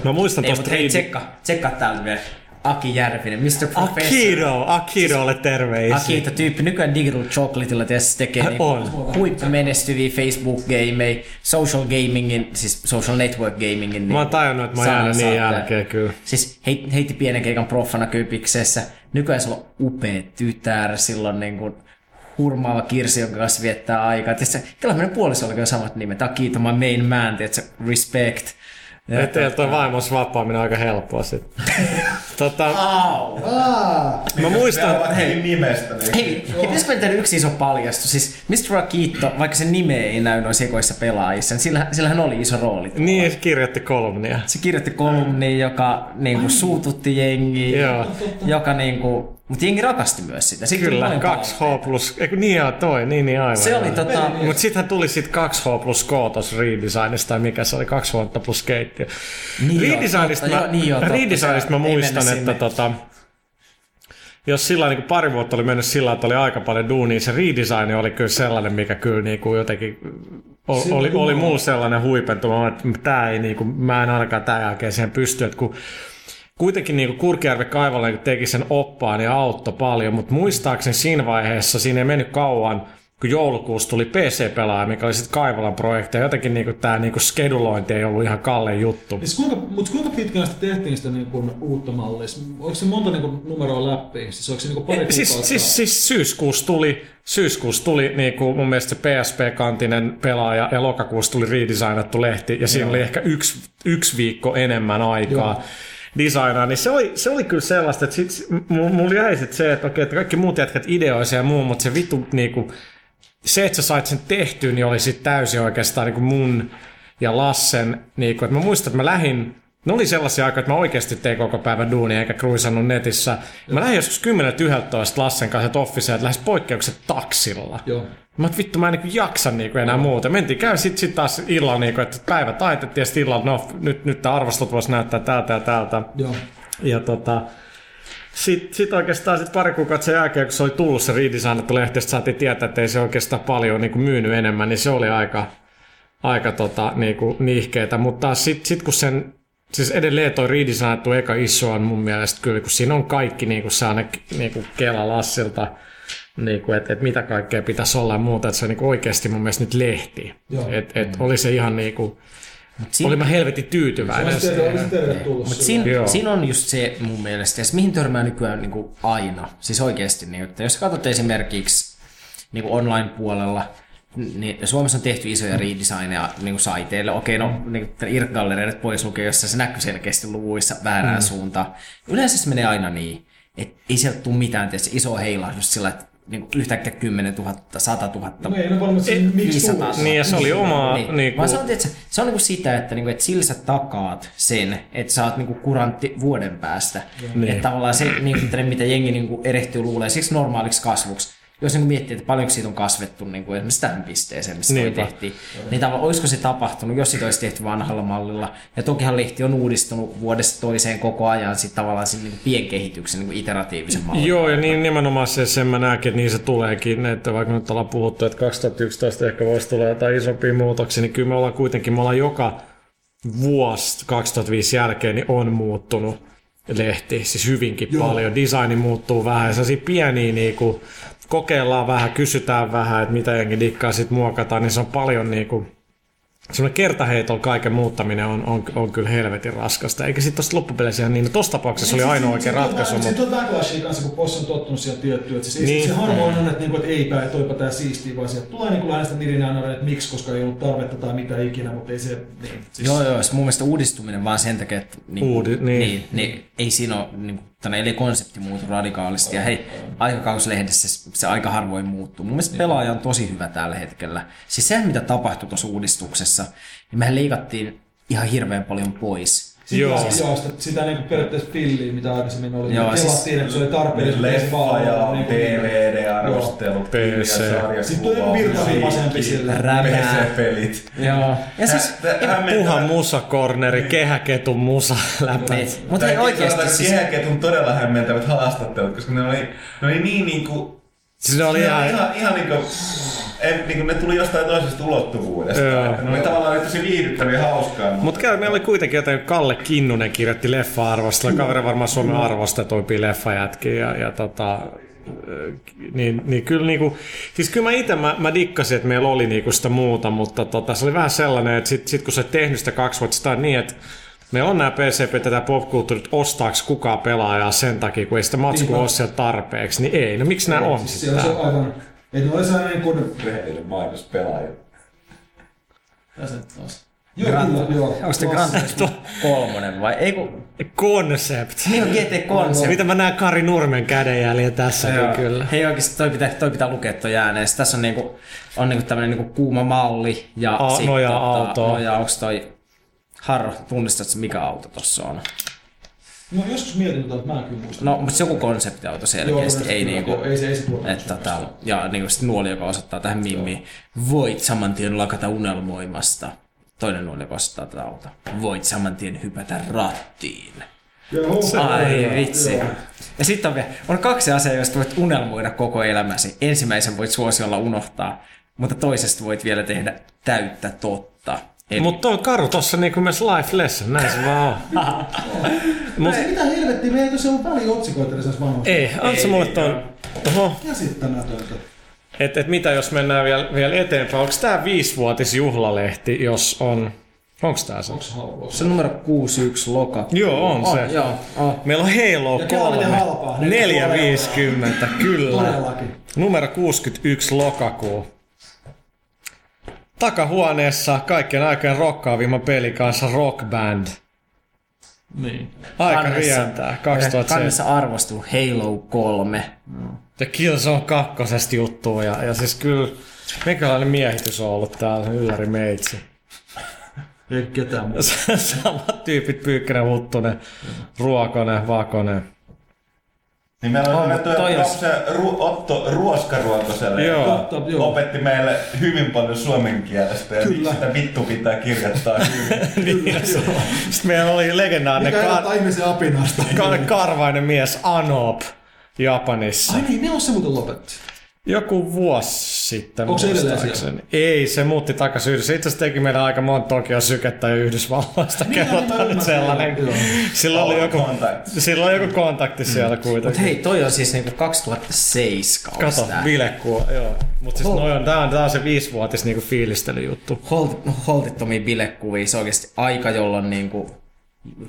Mä muistan Ei, tosta mutta hei, tsekka, tsekka täältä vielä. Aki Järvinen, Mr. Professor. Akido, Akidolle terveisiä. Akita tyyppi nykyään Digital Chocolateilla tietysti tekee niinku On. huippumenestyviä Facebook-gameja, social gamingin, siis social network gamingin. Mä oon tajunnut, että mä oon jäänyt niin jälkeen kyllä. Siis heit, heitti pienen keikan proffana kypiksessä. Nykyään sillä on upea tytär, silloin niin kuin hurmaava Kirsi, jonka kanssa viettää aikaa. Tietysti, kyllä meidän puolisolla on samat nimet. Akita, my main man, tiedätkö, respect. Ja Että teillä toi vaimos vapaaminen on aika helppoa sit. tota, Au! mä muistan, ovat hei nimestä. Niin. Hei, hei pitäisikö tehdä yksi iso paljastus? Siis Mr. Akito, vaikka sen nime ei näy noissa ekoissa pelaajissa, niin sillä, sillähän oli iso rooli. niin se kirjoitti kolumnia. Se kirjoitti kolumni, joka niinku, suututti jengiä, Joo. joka niinku, mutta jengi rakasti myös sitä. Siitä tuli Kyllä, paljon 2H plus, eikö niin joo, toi, niin niin aivan. Se oli tota, Mut sittenhän tuli sit 2H plus K tossa redesignista, tai mikä se oli, 2 vuotta plus keittiö. Niin joo, redesignista mä, joo, niin joo, redesignista se- mä muistan, että sinne. tota, jos sillä niin pari vuotta oli mennyt sillä, että oli aika paljon duunia, se redesign oli kyllä sellainen, mikä kyllä niin kuin jotenkin oli, oli oli muu sellainen huipentuma, että tää ei niin kuin, mä en ainakaan tämän jälkeen siihen pysty, että kun kuitenkin niin Kurkijärvi niin teki sen oppaan ja auttoi paljon, mutta muistaakseni siinä vaiheessa, siinä ei mennyt kauan, kun joulukuussa tuli PC-pelaaja, mikä oli sitten Kaivolan projekti, ja jotenkin niin tämä niin skedulointi ei ollut ihan kallein juttu. Siis kuinka, mutta kuinka pitkään sitä tehtiin sitä niin kuin, uutta mallia? Oliko se monta niin kuin, numeroa läpi? Siis oliko se niin kuin, pari Siis, kuukautta? siis, siis syyskuussa tuli, syyskuussa tuli niin kuin mun mielestä se PSP-kantinen pelaaja ja lokakuussa tuli redesignattu lehti ja siinä oli ehkä yksi, yksi viikko enemmän aikaa. Joo. Designaa, niin se oli, se oli kyllä sellaista, että sit, mulla jäi sit se, että okei, että kaikki muut jätkät ideoisia ja muu, mutta se vittu niinku, se, että sä sait sen tehtyä, niin oli sitten täysin oikeastaan niinku mun ja Lassen, niinku, että mä muistan, että mä lähdin ne oli sellaisia aikoja, että mä oikeasti tein koko päivän duunia eikä kruisannut netissä. Mä lähdin joskus 10.11 Lassen kanssa Toffiseen, että lähes poikkeukset taksilla. Joo. Mä oon, vittu, mä en niin jaksa niin enää muuta. Mentiin käy sit, sit taas illalla, niin kuin, että päivä taitettiin ja sitten illalla, no nyt, nyt tämä arvostelut voisi näyttää täältä ja täältä. Joo. Ja tota, sitten sit oikeastaan sit pari kuukautta sen jälkeen, kun se oli tullut se redesignattu lehti, saatiin tietää, että ei se oikeastaan paljon niin kuin myynyt enemmän, niin se oli aika, aika tota, niin kuin niihkeetä. Mutta sitten sit kun sen, siis edelleen toi redesignattu eka iso on mun mielestä kyllä, kun siinä on kaikki niin kuin sellainen niin kuin Kela Lassilta, niin kuin, että, että mitä kaikkea pitäisi olla ja muuta, että se on niin oikeasti mun mielestä nyt lehti. Että et oli se ihan niin kuin, siinä- oli mä helvetin tyytyväinen. Siihen. tervetullut. Mutta siinä, siinä on just se mun mielestä, ja se mihin törmää nykyään niin kuin aina, siis oikeasti, niin, että jos katsot esimerkiksi niin kuin online-puolella, niin Suomessa on tehty isoja redesigneja niin kuin saiteille. Okei, no niin kuin IRC-gallereiden pois lukee, jossa se näkyy selkeästi luvuissa väärään mm. suuntaan. Yleensä se menee aina niin, että ei sieltä tule mitään, tietysti iso heilahdus sillä, että niin kuin yhtäkkiä 10 000, 100 000, No ei varmaan Ei, miksi 500. tulisi. Niin, ja se oli oma... niin. Niin Vaan kuin, se on, tiiätkö, se on niinku sitä, että, niinku, että sillä sä takaat sen, että sä oot niinku kurantti vuoden päästä. Niin. Että tavallaan se, niinku, että mitä jengi niinku erehtyy luulee siksi normaaliksi kasvuksi. Jos niinku miettii, että paljonko siitä on kasvettu niinku, esimerkiksi tähän pisteeseen, missä toi Niinpä. tehtiin, niin tavallaan olisiko se tapahtunut, jos sitä olisi tehty vanhalla mallilla. Ja tokihan lehti on uudistunut vuodesta toiseen koko ajan sit tavallaan sen niinku pienkehityksen niinku iteratiivisen mallin. Joo, ja niin nimenomaan se, sen mä näenkin, että niin se tuleekin, että vaikka nyt ollaan puhuttu, että 2011 ehkä voisi tulla jotain isompia muutoksia, niin kyllä me ollaan kuitenkin, me ollaan joka vuosi 2005 jälkeen, niin on muuttunut lehti, siis hyvinkin Joo. paljon. Designi muuttuu vähän, sellaisia pieniä niin kuin, kokeillaan vähän, kysytään vähän, että mitä jengi dikkaa, sitten muokataan, niin se on paljon niin kuin, semmoinen kertaheitolla kaiken muuttaminen on, on, on kyllä helvetin raskasta. Eikä sitten tuosta loppupeleissä ihan niin, no tossa tapauksessa oli ainoa oikea ratkaisu, mutta Sitten on backlashia kanssa, kun Boss on tottunut siihen tiettyyn. Että siis Niin. niin. se harvoin on, että, niinku, että eipä, että toipa tää siistiä, vaan sieltä tulee niinku lähes sitä nirinää, että miksi, koska ei ollut tarvetta tai mitä ikinä, mutta ei se... Niin, siis, Joo, joo, se mun mielestä uudistuminen vaan sen takia, että niin, Uudi- niin. niin, niin, ei siinä ole, niin, tänne, eli konsepti muutu radikaalisti. Ja hei, aikakauslehdessä se, aika harvoin muuttuu. Mun mielestä pelaaja on tosi hyvä tällä hetkellä. Siis se, mitä tapahtui tuossa uudistuksessa, niin mehän leikattiin ihan hirveän paljon pois. Sitä, Joo. joo, sitä, sitä niinku periaatteessa filliä, mitä aikaisemmin oli. Joo, siis- Pelattiin, että se oli tarpeellista. Leffa ja niinku- DVD-arvostelut, PC. Sitten tulee virtavimaisempi sille. PC-pelit. Joo. Ja siis, puha musakorneri, kehäketun musa läpä. niin, mutta hei oikeesti siis... Kehäketun todella hämmentävät haastattelut, koska ne oli, ne oli niin niinku Siis ne oli Ne ihan... ihan, ihan niinku, en, niinku, ne tuli jostain toisesta ulottuvuudesta. Joo. Ne oli tavallaan tosi viihdyttäviä hauskaa. Mutta käy, meillä oli kuitenkin jotain, Kalle Kinnunen kirjoitti leffa-arvostella, kaveri varmaan Suomen arvostetuimpia leffajätkiä, ja, ja tota, niin, niin kyllä niinku, siis kyllä mä itse mä, mä dikkasin, että meillä oli niinku sitä muuta, mutta tota, se oli vähän sellainen, että sit, sit kun sä oot tehnyt sitä kaksi vuotta, sitä niin, että meillä on nämä PCP tätä popkulttuurit, ostaaks kukaan pelaajaa sen takia, kun ei sitä matskua ole siellä tarpeeksi, niin ei, no miksi nämä on Siis sit siellä se on aivan... Että ne oli sellainen niin kuin... Rehellinen mainos. Joo, kyllä, joo. Onko se Gran Turismo kolmonen vai? Ei kun, Concept. niin on GT Concept. Mitä mä näen Kari Nurmen kädenjäljen tässä Joo. kyllä. Hei oikeesti toi pitää, toi pitää lukea toi ääneen. Sitten Tässä on niinku, on niinku tämmönen niinku kuuma malli ja A- sit noja-auto. Noja, onks toi Harro, tunnistatko mikä auto tossa on? No joskus mietin, tota, että mä en kyllä muista. No, mutta se joku konseptiauto selkeästi, Joo, ei niinku, ei se- ei se että täällä, ja niinku sit nuoli, joka osoittaa tähän mimmiin, voit saman tien lakata unelmoimasta. Toinen nuoli, joka osoittaa tätä auta. Voit saman tien hypätä rattiin. Joo, Ai joo, vitsi. joo. Ja sitten on vielä, on kaksi asiaa, joista voit unelmoida koko elämäsi. Ensimmäisen voit suosiolla unohtaa, mutta toisesta voit vielä tehdä täyttä totta. Eli Mutta on karu tossa niinku myös life lesson, näin se vaan on. Mut, Ei, mitä helvettiä, meillä ei tosiaan ollut väliotsikoita edes vanhoista. ei, anna mulle ton. Oho, Käsittämätöntä. et, et mitä jos mennään vielä, vielä eteenpäin, onko tää viisivuotisjuhlalehti, jos on, onks tää se? Onks halpaa? se on numero 61 lokakuu. Joo, on se. Joo, on. Meillä on Halo Ja kelaa miten 3, halpaa. 450, kyllä. Todellakin. Numero 61 lokakuu. Takahuoneessa kaikkien aikojen rokkaavimman peli kanssa Rock Band. Niin. Aika Kannessa- rientää, 2007. Kannessa arvostuu Halo 3. Ja Killzone kakkosesta juttua. Ja, ja siis kyllä, minkälainen miehitys on ollut täällä, Ylläri Meitsi. Ei ketään muuta. Samat tyypit, Pyykkönen, Huttunen, Ruokonen, Vakonen. Niin meillä On, on tuo jos- se Ru- Otto Ruoskaruokoselle, Joo. joka Totta, joo. opetti meille hyvin paljon suomen kielestä ja Kyllä. miksi sitä vittu pitää kirjoittaa hyvin. Niin, Sitten meillä oli legendaarinen kar- kar- karvainen mies Anop Japanissa. Ai niin, ne on se muuten lopetti. Joku vuosi sitten Onko se edelleen. Ei, se muutti takaisin Yhdysvalloista. Itse asiassa teki meidän aika monta Tokio sykettä Yhdysvalloista. Niin, Kerrotaan nyt sellainen. Sillä oli joku, Contact. sillä oli joku kontakti siellä Mut kuitenkin. hei, toi on siis niinku 2007 kausi Kato, tää. bilekuu, joo. Mutta siis noi on, tää on, tää on se viisivuotis niinku fiilistelyjuttu. Holt, holtittomia bilekuvia, se on oikeasti aika, jolloin niinku...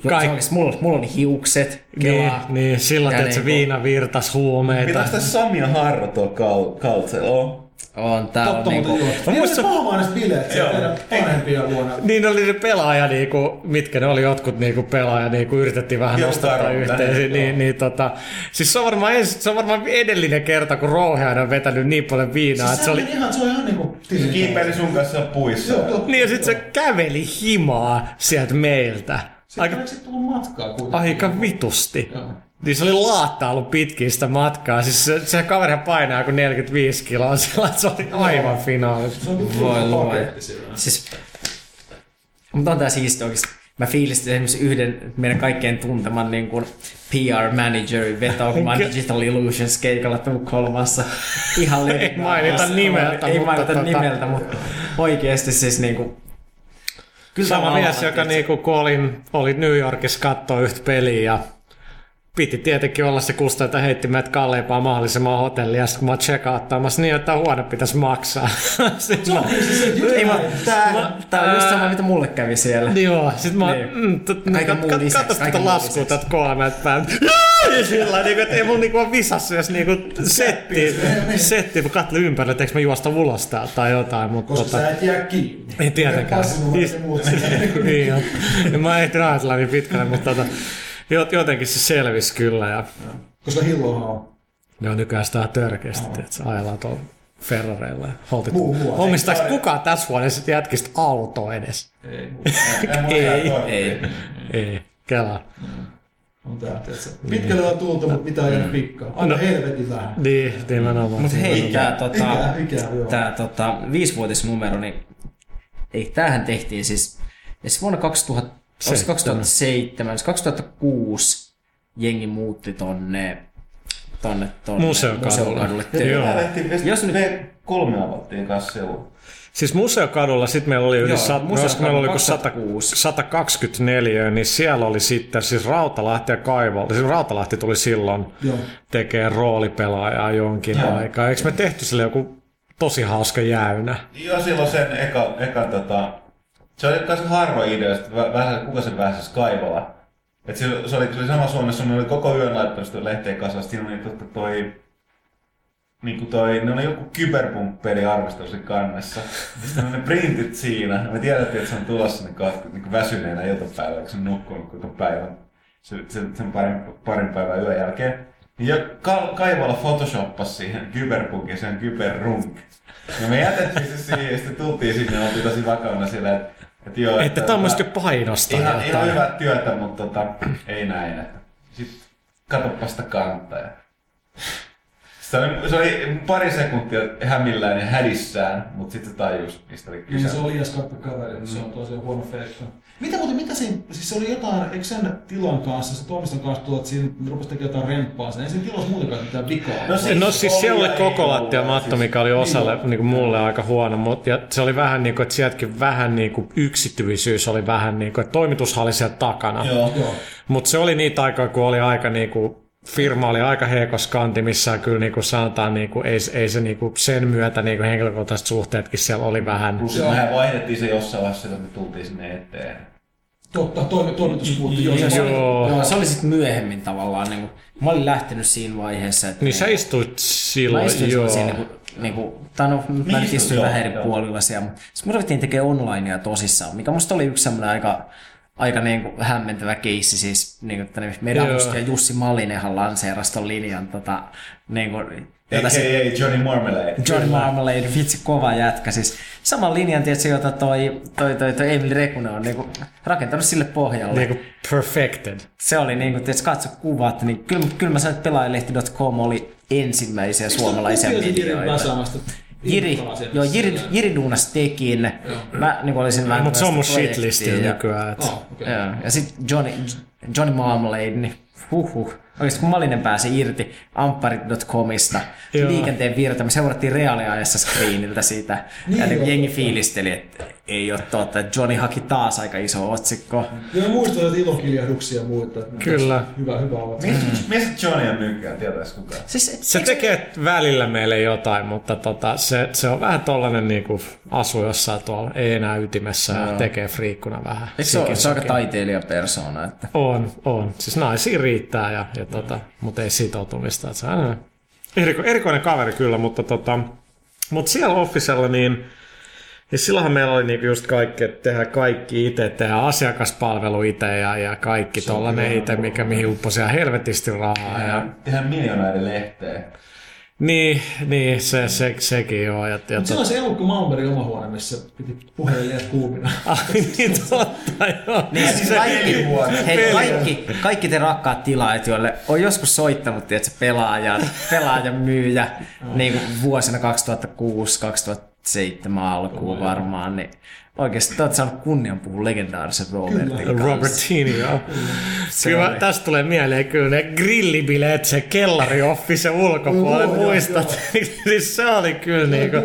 Jo, Kaik- se oikeasti, mulla, mulla oli hiukset, Niin, kelaa. niin, Ja teet se niinku- viina virtas huumeita. Mitäs tässä Sami ja Harro tuo kal- kaltsel on? On, tää Totta, on mutta niinku... joo. Niin muistan- oli pahamaiset bileet Joo. siellä teidän vanhempia vuonna. Niin oli ne pelaaja, niinku, mitkä ne oli jotkut niinku pelaaja, niinku yritettiin vähän Joo, nostaa yhteen. Niin, joo. niin, tota, siis se on, varmaan ensi, se on varmaan edellinen kerta, kun Rouheainen on vetänyt niin paljon viinaa, Siis että se oli... ihan, se on ihan niinku... Kiipeli sun kanssa puissa. Joo, totta. Niin ja sit se käveli himaa sieltä meiltä. Aika... Sit tullut matkaa kuitenkin? aika vitusti. Joo. Niin se oli laattailu pitkin sitä matkaa. Siis se, se kaveri painaa kuin 45 kiloa sillä, että se oli aivan finaali. Se on vittu Voi luoja. Siis, mutta on tää siisti oikeesti. Mä fiilistin esimerkiksi yhden meidän kaikkien tunteman niin kuin PR-managerin vetoa, kun mä oon Digital Illusions keikalla Tukholmassa. Ihan Ei mainita nimeltä, Ei mutta mainita tota- nimeltä, mutta oikeesti siis niinku... Kyllä Sama mies, joka niinku, kun olin, oli New Yorkissa katsoa yhtä peliä ja piti tietenkin olla se kusta, että heitti meidät kalleimpaa mahdollisimman hotellia, kun mä oon check-outtaamassa niin, että huone pitäisi maksaa. Sitten mä, Ei, mä, tää, Mä- tää on just sama, mitä mulle kävi siellä. Joo, sit mä Niin. mm, tot, Kaiken kat, muun kat, lisäksi, katso kaiken tätä laskua tätä kolmelta päin. Ja sillä niinku, että ei mun niinku ole visassa, jos niinku setti, setti, mä katselin ympärille, että eikö mä juosta ulos täältä tai jotain, mutta Koska tota, sä et jää kiinni. ei tietenkään. Niin jo. Mä en ehtinyt ajatella niin pitkälle, mutta tota, jot- jotenkin se selvisi kyllä. Ja Koska hillohan on. ne on nykyään sitä törkeästi, että se ajellaan tuolla Ferrareilla ja holtit. Omistaako kukaan tässä huoneessa jätkistä autoa edes? Ei, Ei, Ei. Ei. Ei, kelaa. On tää, tiedätkö. Pitkälle on tultu, mutta mitä ei jäänyt pikkaa. Aina helvetin vähän. Niin, nimenomaan. Mut hei, tää tota... Tää tota, viisivuotisnumero, niin ei, tämähän tehtiin siis, ja siis vuonna 2000, oliko se Seitsemän. 2007, siis 2006 jengi muutti tonne tonne, tonne Museokadulle. museokadulle lähtiin, Jos nyt- nyt kolme avattiin kanssa silloin. Siis Museokadulla sitten meillä oli yli Joo, sat, meillä oli joku 100, 2006. 124, niin siellä oli sitten siis Rautalahti ja Kaivo. Siis Rautalahti tuli silloin Joo. tekee roolipelaajaa jonkin Joo. aikaa. Eikö me tehty sille joku tosi hauska jäynä? Joo, silloin sen eka, eka tota, se oli kai se harva idea, että vä- vähän, kuka sen pääsisi Kaivola. Et se, se, oli, se oli sama Suomessa, ne oli koko yön laittanut sitä lehteen kasassa, siinä oli totta toi, niinku toi, ne oli joku kyberpunk-peli arvostelu siinä kannessa. Ja Sitten ne printit siinä, ja me tiedettiin, että se on tulossa niin kohta, niin väsyneenä iltapäivällä, kun se on nukkunut koko päivän, se, sen, sen parin, parin päivän yön jälkeen. Niin jo Ka- Kaivola photoshoppasi siihen kyberpunkin, sen kyberrunk. Ja me jätettiin se siihen ja sitten tultiin sinne ja oltiin tosi vakavana siellä, että, että joo. Että tämmöistä tota, painostaa Ihan, ihan hyvää työtä, mutta tota, ei näin. Että. Sitten katsoppa sitä kantaa. Se oli, se oli pari sekuntia hämillään ja hädissään, mutta sitten se tajusi, mistä oli kyse. Niin se oli Jaskarppi kaveri, mm. se on tosiaan huono feikka. Mitä muuten, mitä siinä, siis se oli jotain, eikö sen tilan kanssa, se toimiston kanssa että siinä rupesi tekemään jotain remppaa sen, ei siinä tilassa muutenkaan mitään vikaa. No Siis, no siis siellä oli koko lattia matto, siis- mikä oli osalle, Niin. niin kuin mulle aika huono, mutta ja se oli vähän niin kuin, että sieltäkin vähän niin kuin yksityisyys oli vähän niin kuin, että toimitushan oli siellä takana. Joo. Joo. Mutta se oli niitä aikaa, kun oli aika niinku, firma oli aika heikossa kantimissa kyllä niinku sanotaan, niinku, ei, ei se niinku sen myötä niinku henkilökohtaiset suhteetkin siellä oli vähän. Plus Joo. mehän vaihdettiin se jossain vaiheessa, että me tultiin sinne eteen. Totta, toimi, toimitus puuttui. Joo, Joo, se, se, oli, Joo. joo, se oli sitten myöhemmin tavallaan. Niin kuin, mä olin lähtenyt siinä vaiheessa. Että Niin sä istuit Mä silloin, istuin joo. silloin siinä, niin kuin, niin kuin, tai no, mä nyt istuit? istuin vähän eri puolilla siellä. mutta Sitten me ruvettiin tekemään onlinea tosissaan, mikä musta oli yksi semmoinen aika, aika niin kuin hämmentävä keissi. Siis, niin kuin, että meidän avustaja Jussi Mallinenhan lanseerasi ton linjan. Tota, niin kuin, jota A.k.a. se- Johnny Marmalade. Johnny Marmalade, vitsi kova jätkä. Siis saman linjan, tietysti, jota toi, toi, toi, toi Emil Rekunen on niinku rakentanut sille pohjalle. Niinku perfected. Se oli niinku, tietysti katso kuvat, niin kyllä, kyllä mä sanoin, että pelaajalehti.com oli ensimmäisiä suomalaisia medioita. Jiri, joo, Jiri, Jiri duunas tekin. Mä niin olisin vähän Mutta se on mun shitlistillä ja- nykyään. Et. Oh, okay. Joo, ja sitten Johnny, Johnny Marmalade, niin huhhuh. Oikeasti kun Malinen pääsi irti ampparit.comista, Joo. liikenteen virta, me seurattiin reaaliajassa screeniltä sitä. Niin ja niin joo. jengi fiilisteli, että ei ole totta, että Johnny haki taas aika iso otsikko. Joo, muistan että ilokiljahduksia ja muuta. Kyllä. Hyvä, hyvä olla. Mistä Johnny on nykyään, tietäis kukaan? Siis, Se eikö- tekee välillä meille jotain, mutta tota, se, se on vähän tollanen niinku asu jossain tuolla, ei enää ytimessä ja tekee friikkuna vähän. Eikö se, sikin se on aika taiteilijapersona, että On, on. Siis naisia riittää, ja, ja tota, mutta ei sitoutumista. Että se on eriko, erikoinen kaveri kyllä, mutta, tota, mutta siellä Officella niin, niin silloinhan meillä oli niinku just kaikki, että tehdään kaikki itse, tehdään asiakaspalvelu itse ja, ja kaikki tollanen itse, mikä mihin upposi ihan helvetisti rahaa. Ja, Tehdään miljonäärin lehteen. Niin, niin se, se, sekin joo. Ja, ja Mutta se on se Elukka Malmbergin oma huone, missä piti puhelinjat kuumina. Ai niin totta, joo. Niin, siis kaikki, hei, kaikki, kaikki te rakkaat tilaajat, joille on joskus soittanut tiedätkö, pelaajan, pelaajan myyjä niin kuin vuosina 2006-2007 alkuun varmaan, niin oikeasti te olette saanut kunnian puhua legendaarisen Robertin kanssa. Robertini, joo. Kyllä oli. tästä tulee mieleen kyllä ne grillibileet, se kellarioffi, se ulkopuolelle, Joo, joo, muistat? siis se oli kyllä niinku,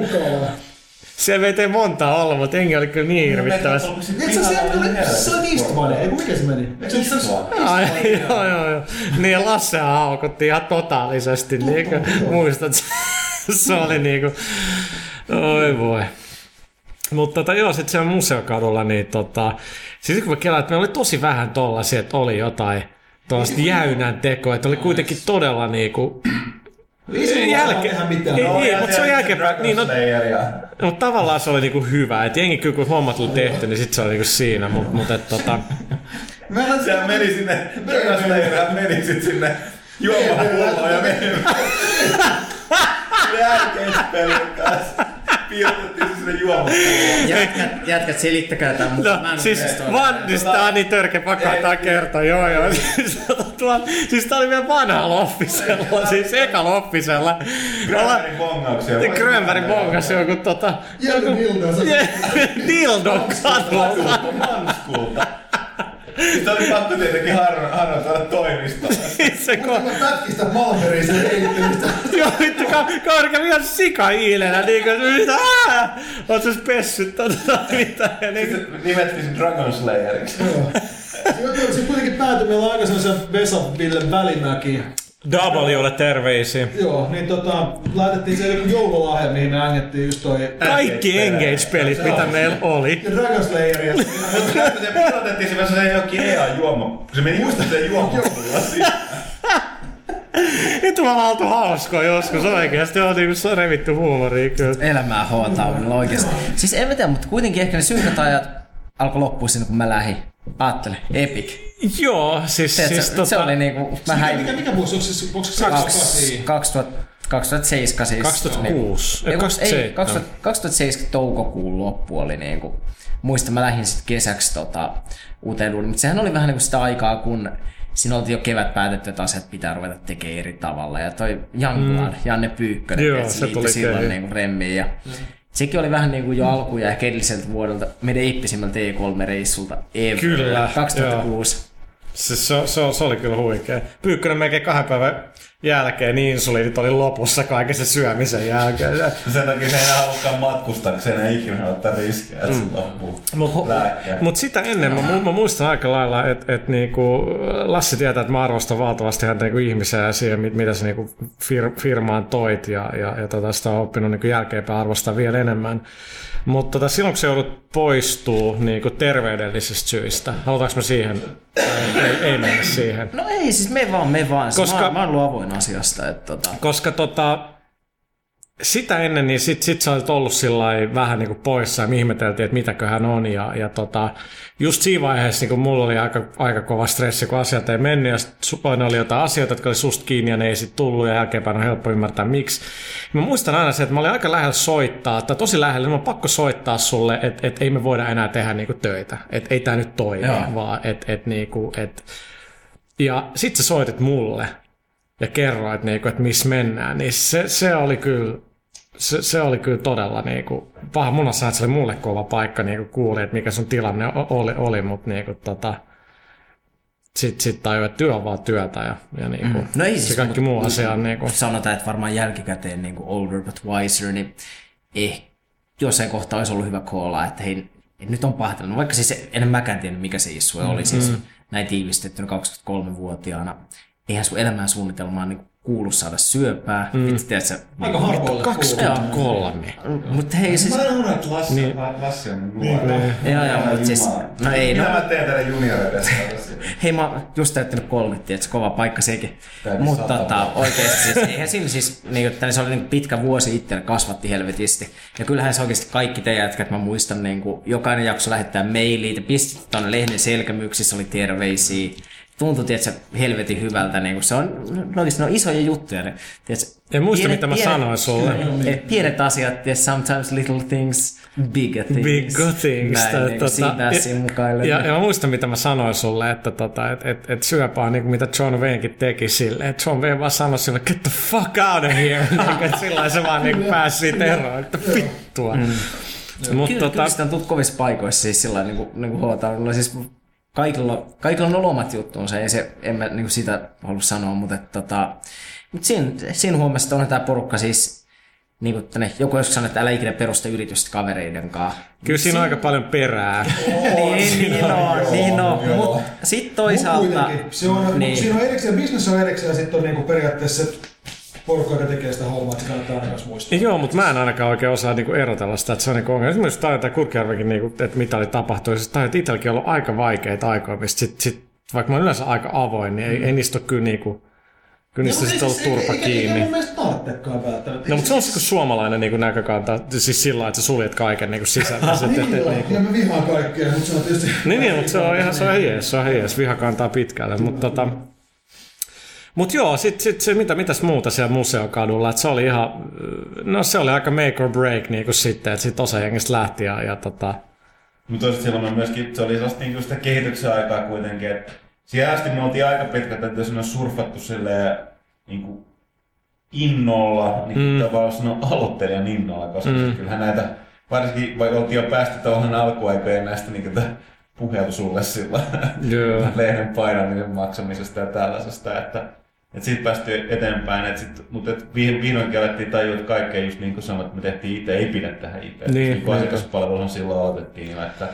se vei montaa olla, mutta jengi oli kyllä niin hirvittävästi. Eikö se se oli, se Eastman, ei mikä se meni? Eikö se se Ai, joo, joo, joo. Niin ja Lasse haukutti ihan totaalisesti, niinku, muistat? se oli niinku, oi voi. Mutta tota, joo, sitten siellä museokadulla, niin tota, siis kun mä kelaan, että meillä oli tosi vähän tollasia, että oli jotain tuollaista jäynän tekoa, että oli kuitenkin todella niinku, Ei se Jälke- tehdä mitään. Ei, No, ei, mutta se on jälkeenpäin. Niin, no, mutta tavallaan se oli niinku hyvä, että jengi kyllä kun hommat oli tehty, niin sitten se oli niinku siinä, mutta mut, et, tota, Sehän meni sinne, Dragon Slayer meni sit sinne juomapulloon ja meni. Jälkeispelin kanssa. Piirrettiin sinne. Jätkät, jätkät selittäkää tämän, mutta mä No, en siis vaan, siis tää on niin törkeä pakkaa kertoa, joo joo. Siis, tuo, siis tää oli vielä vanha loffisella, siis eka loffisella. Grönbergin bongauksia. Grönberg bongas joku tota... Nilda, se Dildon kadulta. Manskulta. Sitten oli pakko tietenkin Harro, Harro tuoda toimistoon. se ko- pätkistä Malmeriin sen heittelystä. Joo, vittu, ka- kaveri kävi ihan sika-iilenä, niinku, että mitä, aah, oot sä pessyt tota, mitä, ja niinku, Sitten nimettiin sen Dragon Slayeriksi. Joo. Se se kuitenkin päätyi, meillä on aika sellaisen Vesa Ville Välimäki. Wlle terveisiä. Joo, niin tota, laitettiin se joku joululahja, mihin me ängettiin just toi Kaikki Engage-pelit, mitä meillä oli. Dragon Slayeria. Se pilotettiin se se jokin EA-juoma. Se meni just se juoma. Nyt me ollaan oltu hauskoa joskus oikeesti, on niinku se on revitty huumoria kyllä. Elämää H-taunilla oikeesti. Siis en mä tiedä, mutta kuitenkin ehkä ne synkät ajat alkoi loppua siinä, kun mä lähdin. Aattele, Epic. Joo, siis, Tiedätkö, siis se tota, oli niinku, mä häin Mikä, mikä vuosi? Onko se, onko se 2000 2008? 2000 2007 siis. 2006, Ei, ei, kun- 2007. Ei, 2000 2007 toukokuun loppu oli niinku, muistan mä lähdin sitten kesäksi tota, uuteen duuniin, mutta sehän oli vähän niinku sitä aikaa, kun siinä oltiin jo kevät päätetty, että asiat pitää ruveta tekemään eri tavalla. Ja toi Youngblood, mm. Janne Pyykkönen, Joo, se se liittyi tuli silloin niinku remmiin. Ja Sekin oli vähän niinku jo alku ja ehkä edelliseltä vuodelta meidän eeppisimmältä E3-reissulta ever. Kyllä, 2006. Se, se, se, se, oli kyllä huikea. Pyykkönen melkein kahden päivän jälkeen niin insuliinit oli lopussa kaiken sen syömisen jälkeen. Sen takia se ei enää halukaan matkustaa, kun se ei ikinä ottaa riskiä, että se loppuu. Mutta mut sitä ennen mä, mu- mä muistan aika lailla, että et niinku, Lassi tietää, että mä arvostan valtavasti häntä niinku ihmisenä ja siihen, mit- mitä se niinku fir- firmaan toit ja, ja, ja tota, sitä on oppinut niinku jälkeenpäin arvostaa vielä enemmän. Mutta tota, silloin kun se joudut poistuu niinku terveydellisistä syistä, halutaanko me siihen? Ei, ei, ei mennä siihen. No ei, siis me vaan, me vaan. Koska... Koska- Mä, mä oon ollut avoin asiasta. Että tota... Koska tota, sitä ennen, niin sit, sit sä olit ollut vähän niin kuin poissa ja me ihmeteltiin, että mitäköhän on. Ja, ja tota, just siinä vaiheessa niin mulla oli aika, aika kova stressi, kun asiat ei mennyt. Ja sit ne oli jotain asioita, jotka oli susta kiinni ja ne ei sit tullut ja jälkeenpäin on helppo ymmärtää miksi. Mä muistan aina se, että mä olin aika lähellä soittaa, tai tosi lähellä, niin mä pakko soittaa sulle, että, että ei me voida enää tehdä niin kuin töitä. Että ei tää nyt toimi, Joo. vaan että, että, niin kuin, että ja sit sä soitit mulle ja kerroit, niinku, että missä mennään, niin se, se oli kyllä se, se oli kyllä todella niinku, paha munassa, että se oli mulle kova paikka niinku kuuli, että mikä sun tilanne oli, oli mutta niinku, tota, sitten sit tajui, että työ on vaan työtä ja, ja niinku, No ei se siis, kaikki mut- muu asia on niinku, Sanotaan, että varmaan jälkikäteen niin kuin older but wiser, niin eh, jossain kohtaa olisi ollut hyvä koolla, että hei, et nyt on pahoitellut. Vaikka siis en mäkään tiennyt, mikä se issue oli. Siis näin tiivistettynä 23-vuotiaana. Eihän sun elämän suunnitelmaan niin kuulu saada syöpää. Mm. Vitsi, tiedät sä, Aika harvoille. kuuluu. 23. mutta hei siis... Mä en unohda, että Lassi, niin. Lassi on nuori. Joo, joo, mutta siis... No ei, no, Mitä mä teen teille junioreiden Hei, mä oon just täyttänyt 30, että se kova paikka sekin. Mutta tota, vuotta. oikeasti siis, eihän siinä siis, niin, että se oli niin pitkä vuosi itselle, kasvatti helvetisti. Ja kyllähän se oikeasti kaikki te jätkät, mä muistan, niin kuin, jokainen jakso lähettää mailia, te pistitte tuonne lehden selkämyksissä, oli terveisiä. Tuntui, tiedätkö, helvetin hyvältä. Niin se on, no, oikeasti, ne on isoja juttuja. Ne, tiedätkö, En muista, mitä mä sanoin sulle. Eh, Pienet asiat, tiedätkö, sometimes little things, bigger things. Big good things. Näin, niin, tota, siinä mukaan. ja, ja, mä muistan, mitä mä sanoin sulle, että tota, et, et, et syöpä on niin kuin mitä John Waynekin teki sille. Että John Wayne vaan sanoi sille, get the fuck out of here. Niin, sillä se vaan niin pääsi siitä eroon, että vittua. Mm. Mutta Kyllä, tota, kyllä sitä on tullut kovissa paikoissa siis sillä niin kuin, niin kuin huoltaa. Siis kaikilla, kaikilla on ollut omat juttuunsa, ei se, en mä niin kuin sitä halua sanoa, mutta, että, tota, mutta siinä, siinä huomasi, että on tämä porukka siis, niin kuin tänne, joku joskus sanoi, että älä ikinä perusta yritystä kavereiden kanssa. kyllä siinä on aika paljon perää. niin, niin on, niin on. joo. Mutta sitten Mut toisaalta... kuitenkin, se on, niin. niin. siinä on erikseen, business on erikseen ja sitten on niinku periaatteessa porukka, joka tekee sitä hommaa, että se kannattaa aina muistaa. Joo, mutta mä en ainakaan oikein osaa niinku erotella sitä, että se on niinku ongelma. Esimerkiksi tämä, tämä Kurkijärvekin, niinku, että mitä oli tapahtunut. Siis tämä, että itselläkin on ollut aika vaikeita aikoja, mistä sit, sit, vaikka mä olen yleensä aika avoin, niin ei, ei niistä ole kyllä niinku, kyllä niistä sitten ollut turpa Eikä kiinni. mun mielestä tarvitsekaan välttämättä. No, mutta se on se kuin suomalainen niin näkökanta, siis sillä että sä suljet kaiken niin sisällä. Sit, et, Niin, et, joo, niin, ja mä vihaan kaikkea, mutta se on tietysti... niin, niin, mutta se on ihan, se on jees, se on jees, viha kantaa pitkälle, mutta tota, mut joo, sit, sit se, mitä, mitäs muuta siellä museokadulla, että se oli ihan, no se oli aika make or break niin kuin sitten, että sit osa jengistä lähti ja, ja tota, Mutta silloin on myöskin, se oli sellaista niinku sitä kehityksen aikaa kuitenkin, että siihen asti me oltiin aika pitkälti, että jos on surfattu silleen niinku innolla, niin mm. tavallaan sanoa aloittelijan innolla, koska mm. kyllähän näitä, varsinkin vaikka oltiin jo päästy tuohon alkuaikojen näistä niin puhelu sulle sillä lehden painamisen maksamisesta ja tällaisesta, että et siitä päästiin eteenpäin, et sit, mutta et vih- vihdoinkin alettiin tajua, että kaikkea just niin kuin sanoit, että me tehtiin itse, ei pidä tähän itse. Niin, niin niin. silloin aloitettiin, jo, että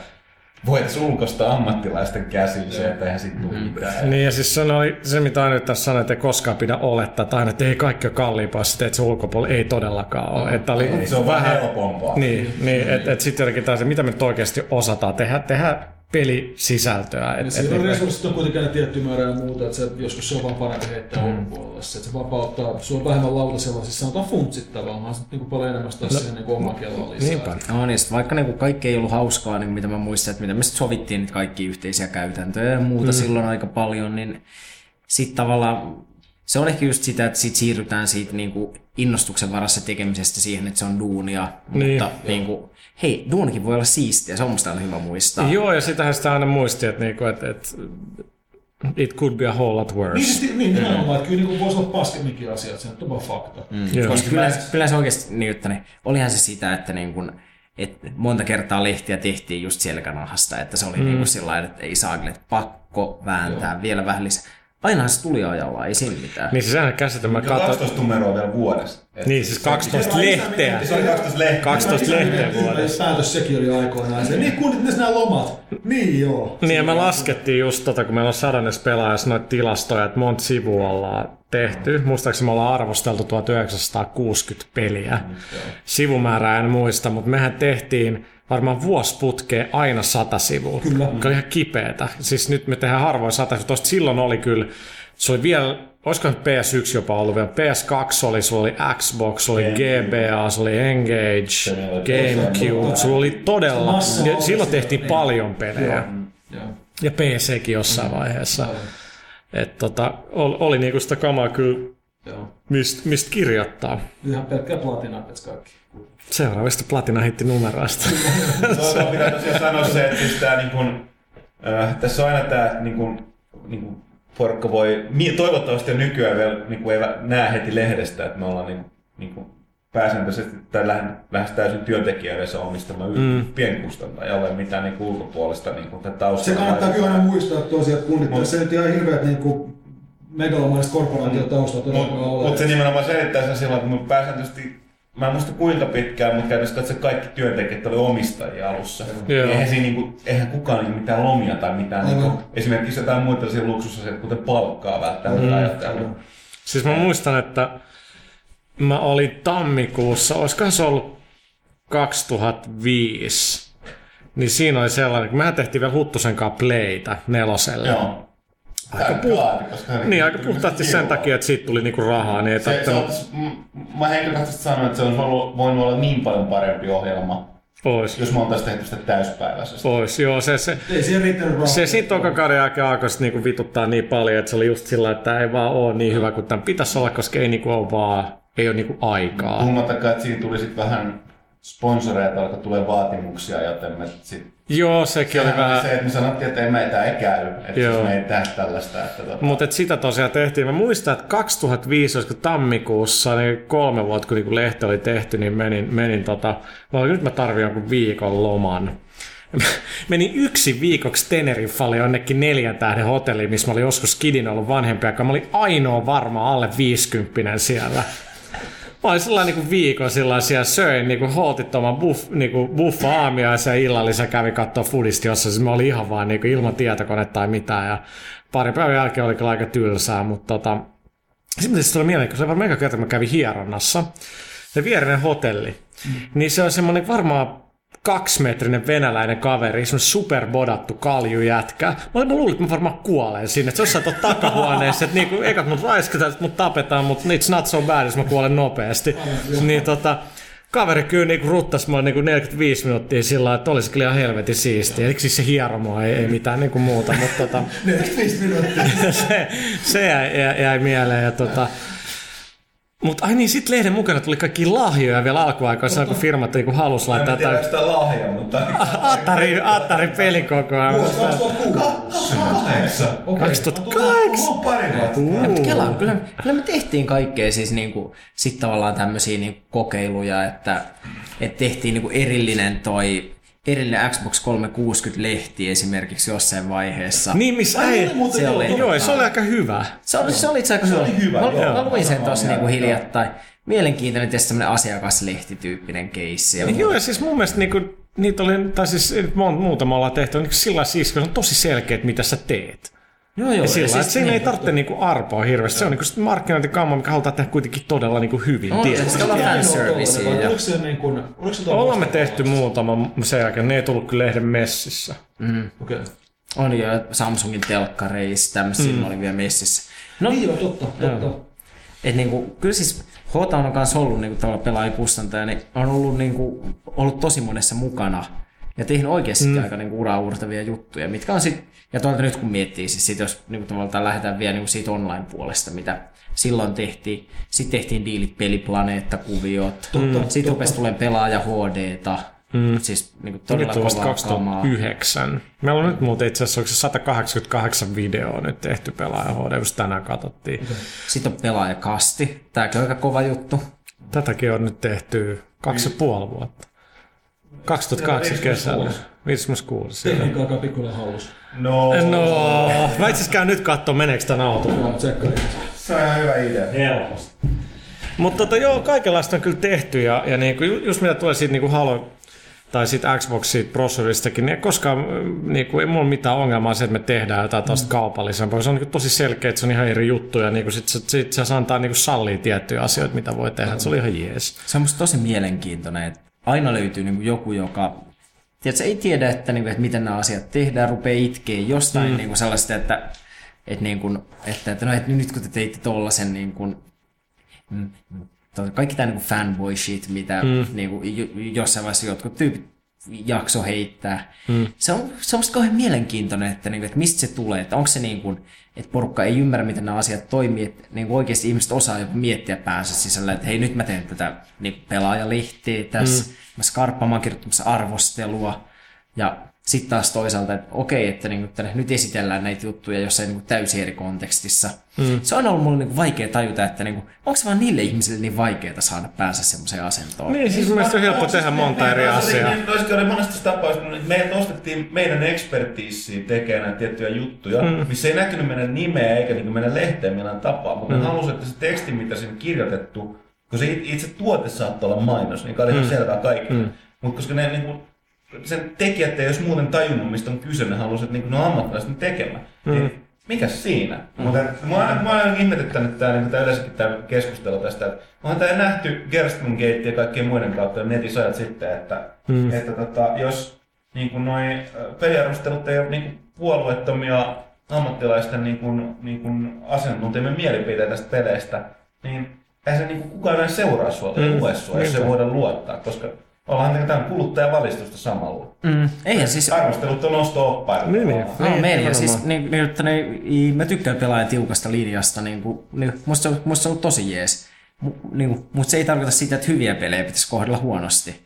voitaisiin ulkoista ammattilaisten käsiin se, että eihän siitä tule mitään. Niin ja siis se, oli, se mitä aina tässä sanoin, että ei koskaan pidä olettaa, tai että ei kaikki ole kalliimpaa, sä teet se ulkopuolella, ei todellakaan ole. Että oli se on vähän helpompaa. Niin, niin että et sitten jotenkin taas, mitä me nyt oikeasti osataan tehdä, tehdä pelisisältöä. Et, et, siinä on niin, resurssit on kuitenkin aina tietty määrä ja muuta, että se, joskus se on vaan parempi heittää mm. ulkopuolelle. Se, että se vapauttaa, sulla on vähemmän lautasella, siis sanotaan funtsit tavallaan, sitten niin paljon enemmän sitä no, siihen niin omaa kelloa lisää. niinpä. No niin, sit vaikka niinku kaikki ei ollut hauskaa, niin mitä mä muistan, että mitä me sit sovittiin niitä kaikki yhteisiä käytäntöjä ja muuta mm. silloin aika paljon, niin sitten tavallaan se on ehkä just sitä, että sit siirrytään siitä niinku innostuksen varassa tekemisestä siihen, että se on duunia, Niin. mutta niinku, hei, duunikin voi olla siistiä, se on musta aina hyvä muistaa. Joo, ja sitähän sitä aina muisti, että niinku, et, et, it could be a whole lot worse. Niin, siis, niin nimenomaan, että kyllä niin voisi olla paskemminkin asiat, se on fakta. Mm. Koska kyllä, kyllä se oikeasti, niin, että niin, olihan se sitä, että niin kun, et monta kertaa lehtiä tehtiin just selkänahasta, että se oli mm. niin kuin sillä lailla, että ei saa että pakko vääntää Joo. vielä vähän lisää. Ainahan se tuli ajalla, ei siinä mitään. Niin siis sehän käsite, mä katsoin. 12 numeroa vielä vuodessa. Et Niin, siis 12 lehteä. Se oli 12 lehteä. 12 lehteä vuodessa. päätös sekin oli aikoinaan. Se, niin kuulit ne nämä lomat. Niin joo. Niin ja me laskettiin just tota, kun meillä on sadannes pelaajassa noita tilastoja, että monta sivua ollaan tehty. Muistaakseni me ollaan arvosteltu 1960 peliä. Sivumäärää en muista, mutta mehän tehtiin varmaan vuosiputkeen aina sata sivua. Kyllä. Mikä oli ihan kipeetä. Siis nyt me tehdään harvoin sata sivua. Tosta silloin oli kyllä, se oli vielä, olisiko nyt PS1 jopa ollut vielä, PS2 oli, sulla oli Xbox, sulla oli GBA, sulla oli Engage, Gamecube, sulla oli todella, ja silloin tehtiin paljon pelejä. Ja PCkin jossain vaiheessa. Et tota, oli, oli niinku sitä kamaa kyllä, mistä mist kirjoittaa. Ihan pelkkää platinaa kaikki. Seuraavista platina hitti numeroista. Toisaalta pitää tosiaan sanoa se, että siis tää niin kun, äh, tässä on aina tää niin kun, niin kun porukka voi, toivottavasti jo nykyään vielä niin kun ei näe heti lehdestä, että me ollaan niin, niin kun pääsääntöisesti tai lähes, lähes täysin työntekijöidensä omistama mm. pienkustantaja, ole mitään niin ulkopuolista niin kun, tätä taustalla. Se kannattaa kyllä aina muistaa tosiaan, että kunnit, Mut- se nyt ihan hirveät niin kuin megalomaiset korporaatiotaustat todellakaan ole. Mutta se nimenomaan selittää sen silloin, että me pääsääntöisesti Mä en muista kuinka pitkään, mutta käytännössä katsoen kaikki työntekijät oli omistajia alussa. Joo. Eihän, siinä niinku, eihän kukaan niinku mitään lomia tai mitään, Aivan. niinku, esimerkiksi jotain muita tällaisia luksusasioita, kuten palkkaa välttämättä mm. ajatella. Siis mä muistan, että mä olin tammikuussa, olisikohan se ollut 2005, niin siinä oli sellainen, kun mehän tehtiin vielä Huttusen kanssa playtä neloselle. Joo. Aika puhtaasti, koska Niin, aika puhtaasti sen takia, että siitä tuli niinku rahaa, niin ei Se, se m- mä henkilökohtaisesti sanoin, että se olisi ollut, voinut olla niin paljon parempi ohjelma, Ois, jos me oltaisiin tehty sitä täyspäiväisesti. ois, joo, se, se, Ei siihen riittänyt rahaa. se siitä toka kauden jälkeen alkoi sit niinku vituttaa niin paljon, että se oli just sillä, että ei vaan ole niin hyvä kuin tämän pitäisi olla, koska ei niinku ole vaan, ei ole niinku aikaa. Puhumattakaan, että siinä tuli sitten vähän sponsoreita, alkoi tulee vaatimuksia, joten me sit Joo, sekin oli Sehän oli vähän... se, että me sanottiin, että ei meitä ei käy, että Joo. siis me ei tehdä tällaista. Että tota, Mutta sitä tosiaan tehtiin. Mä muistan, että 2005, olisiko tammikuussa, niin kolme vuotta kun niinku lehti oli tehty, niin menin, menin tota, mä nyt mä tarvin jonkun viikon loman. Menin yksi viikoksi Teneriffalle jonnekin neljän tähden hotelliin, missä mä olin joskus kidin ollut vanhempi aika. Mä olin ainoa varma alle 50 siellä. Mä olin sellainen niin viikon sillä siellä söin niin holtittoman buff, niin buffa aamiaisen ja illallisen kävi katsoa foodista, jossa siis mä olin ihan vaan niin ilman tietokonetta tai mitään. Ja pari päivän jälkeen oli kyllä aika tylsää, mutta tota, sitten se tuli mieleen, kun se varmaan kerta, kun mä kävin hieronnassa, se vierinen hotelli, mm. niin se on semmoinen varmaan kaksimetrinen venäläinen kaveri, semmoinen superbodattu kaljujätkä. Mä, olin, mä luulin, että mä varmaan kuolen sinne. Että se jossain tuolla takahuoneessa, että niinku, ekat mut raiskataan, että mut tapetaan, mutta it's not so bad, jos mä kuolen nopeasti. Niin tota, kaveri kyllä niinku ruttas mua niinku 45 minuuttia sillä lailla, että olisi kyllä ihan helvetin siistiä. Eikö siis se hiero mua, ei, ei mitään niinku muuta, mutta tota, 45 minuuttia. se, se jäi, jäi, jäi mieleen. Ja tota, mutta ai niin, sit lehden mukana tuli kaikki lahjoja vielä alkuaikoina, kun firmat niinku halus en laittaa tiedä, jotain onko sitä lahja, mutta... Attari, Attari pelikokoa. Vuosi 2006. Okei. 2008. On pari vuotta. Ja, mutta Kela, kyllä, kyllä me tehtiin kaikkea siis niinku, sit tavallaan tämmöisiä niinku kokeiluja, että, että tehtiin niinku erillinen toi erillinen Xbox 360-lehti esimerkiksi jossain vaiheessa. Niin, missä Ai, ei... muuten se joo, oli-. Joo, se oli aika hyvä. Se oli, se oli itse asiassa aika Se oli hyvä, Mä, joo. mä luin sen tossa niinku hiljattain. Mielenkiintoinen tietysti semmoinen asiakaslehtityyppinen keissi. Ja Joo, ja siis mun mielestä niinku, niitä oli, tai siis mon- muutama ollaan tehty, niin sillä siis, kun se on tosi selkeät, mitä sä teet. Joo, joo, Ja sillä lailla, että siinä ei niin, tarvitse niinku arpoa hirveästi. Se on niinku sit markkinointikamma, mikä halutaan tehdä kuitenkin todella niinku hyvin. On, tiedät. se vai ja- Oliko se niin kuin, oliko se jotain Ollaan me vastaavaa? tehty muutama sen jälkeen, ne ei tullut kyllä lehden messissä. Okei. On jo Samsungin telkkareissa, tämmöistä mm. oli vielä messissä. No, Niin joo, totta, totta. Et niinku, kyllä siis HT on myös ollut niinku tavallaan pelaajikustantaja, niin on ollut, niinku, ollut tosi monessa mukana ja tehnyt oikeasti mm. aika niinku uraa uurtavia juttuja, mitkä on sit, ja toisaalta nyt kun miettii, siis sit jos niinku, tavallaan lähdetään vielä niinku siitä online-puolesta, mitä silloin tehtiin, sitten tehtiin diilit peliplaneetta-kuviot, Totta, sitten rupesi tulemaan pelaaja HDta, mm. siis niinku, todella Nyt vasta kovaa kamaa. 2009. Meillä on nyt muuten itse asiassa onko se 188 videoa nyt tehty pelaaja HD, kun tänään katsottiin. Sitten on pelaajakasti, tämäkin on aika kova juttu. Tätäkin on nyt tehty kaksi ja puoli vuotta. 2008 kesällä. 56. Tekniikka alkaa pikkuinen hallus. No, No, mä itse käyn nyt katsoa, meneekö tän auto. Joo, tsekkarin. se on ihan hyvä idea. Helposti. Mutta tota, joo, kaikenlaista on kyllä tehty ja, ja niinku, ju- just mitä tulee siitä niinku Halo tai siitä Xbox siitä prosessoristakin, niin koskaan mm, niinku, ei mulla mitään ongelmaa se, että me tehdään jotain taas kaupallisempaa. Se on niinku tosi selkeä, että se on ihan eri juttu ja niinku, sit, sit, sit se antaa niinku sallii tiettyjä asioita, mitä voi tehdä. Se oli ihan jees. se on musta tosi mielenkiintoinen, että aina löytyy niin joku, joka tiedätkö, ei tiedä, että, niin kuin, että miten nämä asiat tehdään, rupeaa itkeä jostain mm. niin kuin sellaista, että, että, niin kuin, että, että, no, että nyt kun te teitte tollasen niin kuin, mm, mm, kaikki tämä niin kuin fanboy shit, mitä mm. niin kuin, jo- jossain vaiheessa jotkut tyypit jakso heittää. Mm. Se, on, se on musta kauhean mielenkiintoinen, että, niin kuin, että mistä se tulee, että onko se niin kuin, että porukka ei ymmärrä, miten nämä asiat toimii, että niin kuin oikeasti ihmiset osaa jopa miettiä päänsä sisällä, että hei nyt mä teen tätä niin kuin pelaajalehteä tässä, mm. mä skarppaan, mä kirjoittamassa arvostelua, ja sitten taas toisaalta, että okei, että niin kuin, nyt esitellään näitä juttuja jossain niin kuin täysin eri kontekstissa. Mm. Se on ollut mulle niin kuin vaikea tajuta, että niin kuin, onko se vaan niille ihmisille niin vaikeaa saada päänsä semmoiseen asentoon. Niin, siis mun mielestä on helppo tehdä monta eri asiaa. Toisin oli monesti tapaus, että meidät ostettiin meidän ekspertiisiin tekemään näitä tiettyjä juttuja, mm. missä ei näkynyt meidän nimeä eikä niin meidän lehteen millään tapaa, mutta mm. ne halusivat, että se teksti, mitä siinä kirjoitettu, kun se itse tuote saattoi olla mainos, niin oli ihan selvää kaikille. Mm. Mutta koska ne niin kuin, sen tekijät ei olisi muuten tajunnut, mistä on kyse, ne halusivat, että niin ne ammattilaiset ne tekemään. Mm. Niin, mikäs siinä? Mm. Mutta mä oon mä oon aina ihmetyttänyt tää, niin tää yleensäkin tää keskustelu tästä, että onhan tää nähty Gerstmann Gate ja kaikkien muiden kautta netissä ajat sitten, että, mm. että tota, jos niin kuin noin peliarvostelut ei ole niin kuin puolueettomia ammattilaisten niin kuin, niin kuin asiantuntijamme mielipiteitä tästä peleistä, niin ei se niin kuin kukaan enää seuraa sua tai Mm. lue sua, jos ei voida luottaa, koska ollaan tämä kuluttajavalistusta samalla. Mm. Eihän siis... Arvostelut on osto-oppaita. Niin, niin. No, Niin, meillä siis, niin, niin, että ne, i- mä tykkään pelaajan tiukasta linjasta, niin kuin, niin, musta, musta se on ollut tosi jees. Niin mutta se ei tarkoita sitä, että hyviä pelejä pitäisi kohdella huonosti.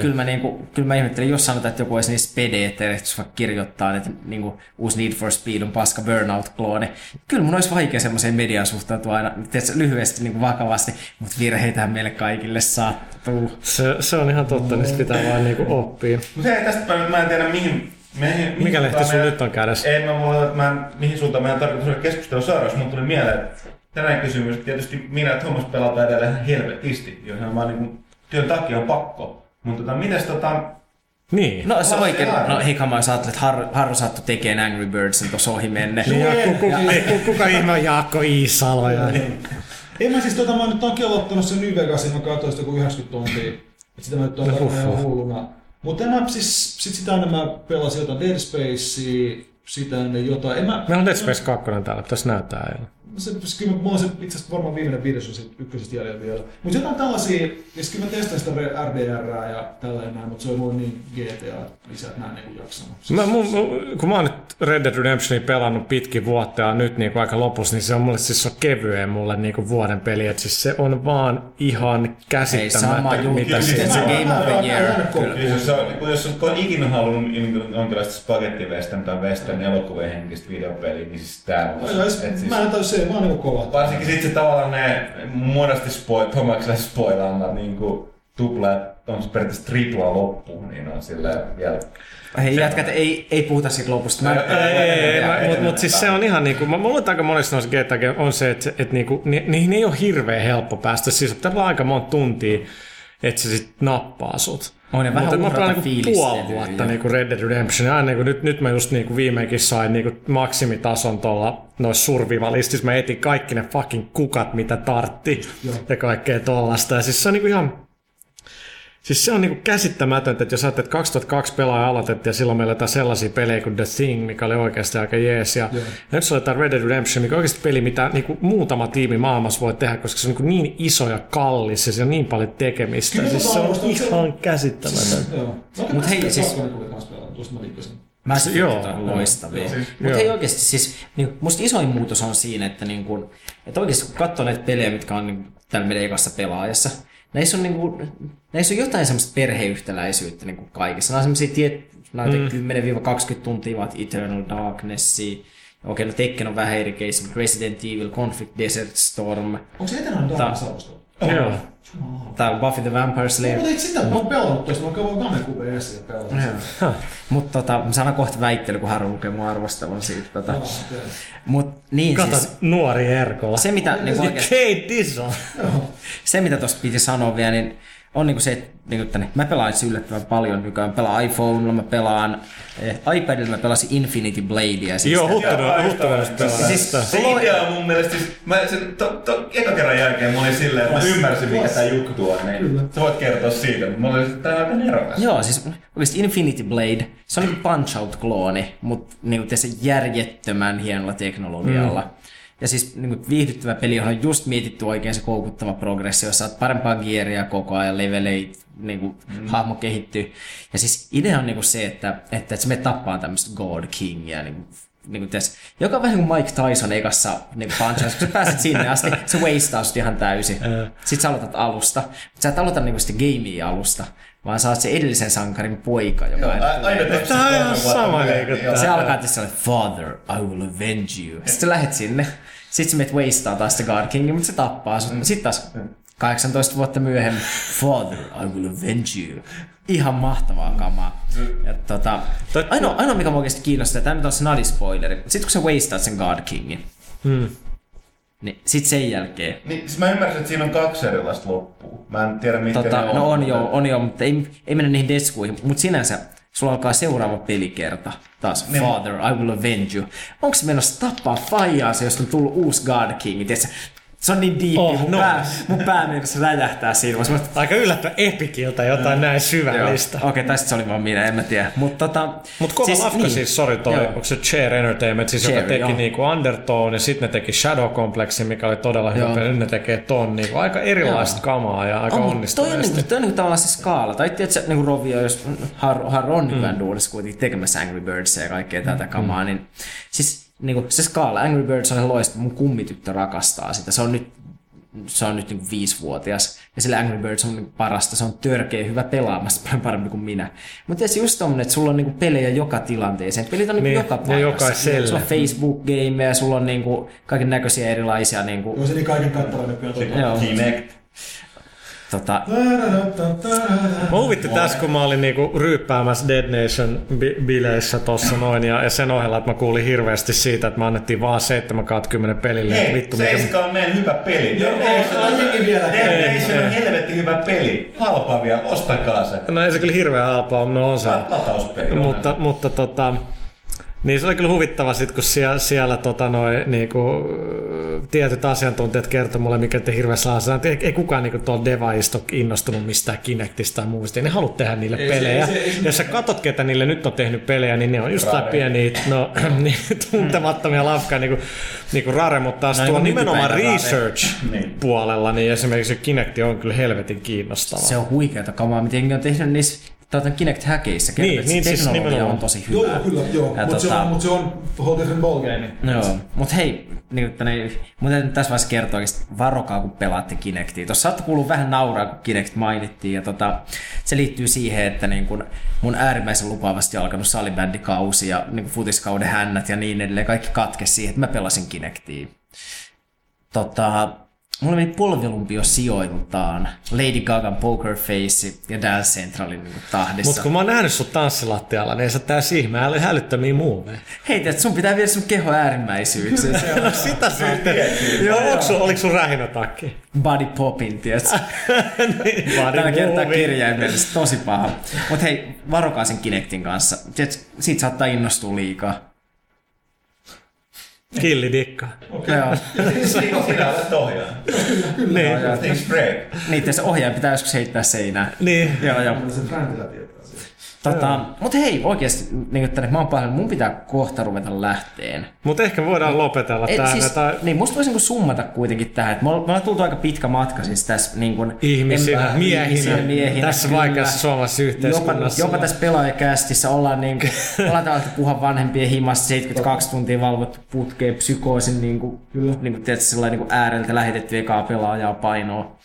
Kyllä mä, niin kuin, kyllä mä ihmettelin, jos sanotaan, että joku olisi niistä pede, että vaikka kirjoittaa, että niin kuin, uusi Need for Speed on paska Burnout-klooni. Kyllä mun olisi vaikea semmoiseen mediaan suhtautua aina tiedätkö, lyhyesti niin kuin vakavasti, mutta virheitähän meille kaikille sattuu. Se, se on ihan totta, niin sit pitää vaan niinku oppia. Mutta hei, tästä päivänä mä en tiedä mihin... mihin mihin Mikä lehti meidän- nyt on kädessä? Ei mä voi, mä en, mihin suuntaan meidän tarkoitus olla keskustelu seuraavaksi. Mulla tuli mieleen, että tänään kysymys, että tietysti minä ja Thomas pelataan edelleen ihan helvetisti, ihan vaan niin työn takia on pakko. Mutta tota, mites tota, Niin. No se oikein, no hei kama, jos ajattelet, että Harro, Harro saattoi tekemään Angry Birdsin tuossa ohi menne. Niin, ja ku, ku, ku, kuka ihme on Jaakko Iisalo? Ja... Ei mä siis tota, mä nyt onkin aloittanut sen New Vegasin, mä katsoin sitä kuin 90 tuntia. Et sitä mä nyt on No, varmaan ihan huh, huh. hulluna. Mutta mä siis, sit sitä ennen mä pelasin jotain Dead Spacea, sitä ennen jotain. En mä, Meillä on Dead Space 2 täällä, pitäisi näyttää ajalla. se, se, kyllä mulla on se itse asiassa varmaan viimeinen video on siitä ykkösestä jäljellä vielä. Mutta jotain tällaisia, ja sitten kyllä mä testaan sitä RDR ja tällainen näin, mutta se on mulle niin GTA lisää, että mä en niinku jaksanut. Mä, mun, mun- kun mä oon nyt Red Dead Redemptionia pelannut pitkin vuotta ja nyt niin aika lopussa, niin se on mulle siis se on kevyen mulle niin kuin vuoden peli. Et siis se on vaan ihan Ei sama käsittämättä, mitä se se on Game of the Year. Kyllä. Kyllä, jos, on, kun jos on ikinä halunnut niin jonkinlaista spagettivestern tai western elokuvien henkistä videopeliä, niin siis tää on. Mä, Et siis, mä en tajua se, mä oon niinku kova. varsinkin sit se tavallaan ne muodosti spoi, Tomakselle spoilaamat niinku tupla, on se periaatteessa tripla loppuun, niin on sillä vielä... Hei jätkät, ei, ei puhuta siitä lopusta. Mä, Ei, Ei, ei, ei, ei, mutta mut siis se on ihan niinku, mä luulen, että aika monissa noissa GTA on se, että et niinku, ni, niihin ei ole hirveän helppo päästä, siis pitää olla aika monta tuntia, että se sit nappaa sut. On, ja vähän Mutta mä niinku puoli vuotta niinku Red Dead Redemption, ja aina niinku, nyt, nyt mä just niinku viimeinkin sain niinku maksimitason tuolla noissa survivalistissa, mä etin kaikki ne fucking kukat, mitä tartti, ja kaikkea tollasta, ja siis se on niinku ihan, Siis se on niinku käsittämätöntä, että jos ajattelet, että 2002 pelaaja aloitettiin ja silloin meillä jotain sellaisia pelejä kuin The Thing, mikä oli oikeasti aika jees. Ja, ja nyt se on jotain Red Dead Redemption, mikä on oikeasti peli, mitä niinku muutama tiimi maailmassa voi tehdä, koska se on niinku niin iso ja kallis ja se on niin paljon tekemistä. Kyllä siis se on ihan käsittämätöntä. Joo. Mut hei, siis- mä joo, on loistavia. Siis- Mutta hei oikeasti siis, niin, musta isoin muutos on siinä, että, niin kun, että oikeasti kun katsoo näitä pelejä, mitkä on niin, tällä meidän ekassa pelaajassa, näissä on, niin kuin, näissä on jotain semmoista perheyhtäläisyyttä niin kuin kaikissa. Nämä on semmoisia tiet, näitä mm. 10-20 tuntia vaat Eternal Darknessia, Okei, no Tekken on vähän eri case, mutta Resident Evil, Conflict Desert Storm, Onko se etenään Darkness? Joo. tai Buffy the Vampire Slayer. Mutta eikö sitä, mä oon pelannut toista, mä käyn Gamekube esiin ja pelaan. Mutta tota, mä sanon kohta väittely, kun Haru lukee mun arvostelun siitä. Tota. Mut niin Kato, siis, nuori Erkola. se mitä, niin oikeasti, Kate Dison. se mitä tosta piti sanoa vielä, niin on niinku se, että niinku tänne, mä pelaan itse yllättävän paljon nykyään. Mä pelaan iPhonella, mä pelaan eh, iPadilla, mä pelasin Infinity Bladea. Siis Joo, aivan. pelaa Siis- sitä. Se idea on mun mielestä, siis, mä sen, to, to, eka kerran jälkeen mä olin silleen, että mä ymmärsin mikä tää juttu on, niin sä voit kertoa siitä, mutta mä olin sitten tää on aika nerokas. Joo, siis oikeasti Infinity Blade, se on niinku Punch-Out-klooni, mutta niinku se järjettömän hienolla teknologialla. Mm. Ja siis niinku viihdyttävä peli, johon on just mietitty oikein se koukuttava progressio, jossa saat parempaa gearia koko ajan, leveleit, niinku mm. hahmo kehittyy. Ja siis idea on niinku se, että, että, että se me tappaa tämmöistä God Kingia, niinku niin kuin joka on vähän niin kuin Mike Tyson ekassa niin punch kun sä pääset sinne asti, se wastaa sut ihan täysin. Sitten sä aloitat alusta, mutta sä et aloita niin sitä gamea alusta, vaan sä oot se edellisen sankarin poika, joka Joo, aina tulee. aina tekee Tää on ihan sama niinku. Se alkaa tässä olla, Father, I will avenge you. Sitten sä lähet sinne. Sitten sä menet wastaa taas sitä God Kingin, mutta se tappaa sut. Sitten taas 18 vuotta myöhemmin, Father, I will avenge you. Ihan mahtavaa kamaa. Ja tota, ainoa, ainoa, mikä mua oikeasti kiinnostaa, tämä nyt on snadi spoileri. Sitten kun sä wastaat sen God Kingin, Hmm. Niin sit sen jälkeen, Niin, siis mä ymmärsin, että siinä on kaksi erilaista loppua. Mä en tiedä, mitkä Tota, ne on. no on joo, on joo, mutta ei, ei mennä niihin deskuihin. Mutta sinänsä sulla alkaa seuraava pelikerta. Taas Niin. Father, I will avenge you. Onko se menossa tappaa faijaa se, jos on tullut uusi God King? Tiedätkö? Se on niin diippi, Oh, mun, no. pää, mun pää mennessä räjähtää siinä. Mä Aika yllättävän epikiltä jotain näin syvällistä. Okei, okay, tästä se oli vaan minä, en mä tiedä. Mutta tota, Mutta kova siis, lafka niin. siis, sorry toi, Joo. onko se Chair Entertainment, siis joka Chair, teki joo. niinku Undertone ja sitten ne teki Shadow Complexin, mikä oli todella hyvä Joo. peli, nyt ne tekee ton niinku aika erilaista Joo. kamaa ja aika on, mut toi on, onnistuneesti. niinku, toi on niinku tavallaan se skaala. Tai tiedätkö, niinku Rovio, jos Har, Har on Mm. nykyään duunissa kuitenkin tekemässä Angry Birds ja kaikkea tätä kamaa, niin siis niinku, se skaala, Angry Birds on ihan loistava, mun kummityttö rakastaa sitä. Se on nyt se on nyt niinku viisivuotias, ja sillä Angry Birds on niinku parasta, se on törkeä hyvä pelaamassa, paljon parempi kuin minä. Mutta tietysti just tommonen, että sulla on niinku pelejä joka tilanteeseen, pelit on niinku Niin, joka ja paikassa. jokaiselle. Sulla on Facebook-gameja, sulla on niinku kaiken näköisiä erilaisia niinku, Joo, se niin kaiken kattava nykyään tota. joo, Kinect. Tota, Mä huvitti tässä, kun mä olin niinku ryyppäämässä Dead Nation bi- bileissä tossa noin, ja, ja sen ohella, että mä kuulin hirveästi siitä, että mä annettiin vaan 7 10 pelille. että Hei, vittu, mikä... On meidän hyvä peli. Joo, Dead Nation on- on jengi vielä. Dead Nation on helvetti hyvä peli. Halpaa vielä, ostakaa se. No ei se kyllä hirveän halpaa, no on se. Latauspeli. mutta, mutta tota, niin se oli kyllä huvittava sit, kun siellä, siellä tota, noi, niinku, tietyt asiantuntijat kertoi mulle, mikä te hirveässä asiassa, että ei, ei kukaan niinku, tuolla devaista ole innostunut mistään Kinectista tai muusta. Ei ne halua tehdä niille Ei se- pelejä. ei se- ei se- Jos sä katot, ketä niille nyt on tehnyt pelejä, niin ne on just Rare. pieniä, no, niin, tuntemattomia lafkaa, niinku, niinku Rare, mutta taas No, tuolla nimenomaan research-puolella, niin esimerkiksi Kinect on kyllä helvetin kiinnostava. se on huikeata kamaa, miten jengi on tehnyt niissä tuota Kinect-häkeissä. Kertoo, Niin, että niin se siis teknologia nimenomaan. on tosi hyvä. Joo, kyllä, joo. Mutta se, tota- on, mut se on whole different ballgame. Joo, mutta hei, niin, tänne, mun täytyy tässä vaiheessa kertoa, että varokaa kun pelaatte Kinectia. Tuossa saatte kuulua vähän nauraa, kun Kinect mainittiin, ja tota, se liittyy siihen, että niin kun mun äärimmäisen lupaavasti alkanut salibändikausi ja niin kun futiskauden hännät ja niin edelleen, kaikki katkesi siihen, että mä pelasin Kinectia. Tota, mulla meni polvilumpio sijoiltaan Lady Gagan Poker Face ja Dance Centralin niin tahdissa. Mutta kun mä oon nähnyt sut tanssilattialla, niin ei se tää ihme, oli hälyttömiä muuveja. Hei, tiedät, sun pitää viedä sun keho äärimmäisyyksiin. No sitä sä oot. Joo, oliko sun, oliko sun rähinätakki? body popping, tiedätkö? Niin, Tällä kertaa kirjaimellisesti tosi paha. Mutta hei, varokaa sen Kinectin kanssa. Tiedätkö, siitä saattaa innostua liikaa. Killidikka. Joo. Sinä sinä olet ohjaaja. Niin, Things break. Niitä se ohjaaja pitää joskus heittää seinään. niin. Joo, joo. Se tietää siitä. Tota, mutta hei, oikeasti, niin tänne, mä oon paljon, mun pitää kohta ruveta lähteen. Mutta ehkä voidaan lopetella Et tähän. siis, Tai niin, musta voisi niinku summata kuitenkin tähän, että me ollaan tultu aika pitkä matka siis tässä niin kuin, ihmisinä, en- miehinä, ihmisinä, miehinä tässä kyllä. vaikeassa suomalaisessa Jopa, yhteiskunnassa. jopa tässä pelaajakästissä ollaan, niin kuin, ollaan puhua vanhempien himasta 72 tuntia valvottu putkeen psykoosin niin kuin, niin kuin, tiedätkö, sellainen niin kuin ääreltä lähetetty ekaa pelaajaa painoa.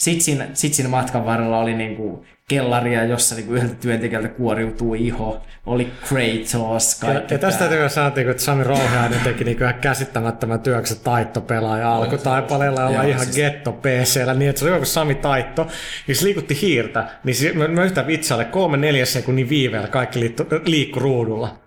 Sitten siinä, sit siinä matkan varrella oli niin kuin, kellaria, jossa niin kuin, yhdeltä työntekijältä kuoriutuu iho, oli Kratos, Ja, kaikki ja tästä tää. täytyy sanoa, että Sami Rouheainen teki niin ihan käsittämättömän työksen taittopelaaja alkutaipaleella olla ihan siis- getto PCllä, niin että se oli joku Sami Taitto, niin se liikutti hiirtä, niin se, mä, mä yhtä vitsaille kolme neljä sekunnin viiveellä kaikki liikku ruudulla.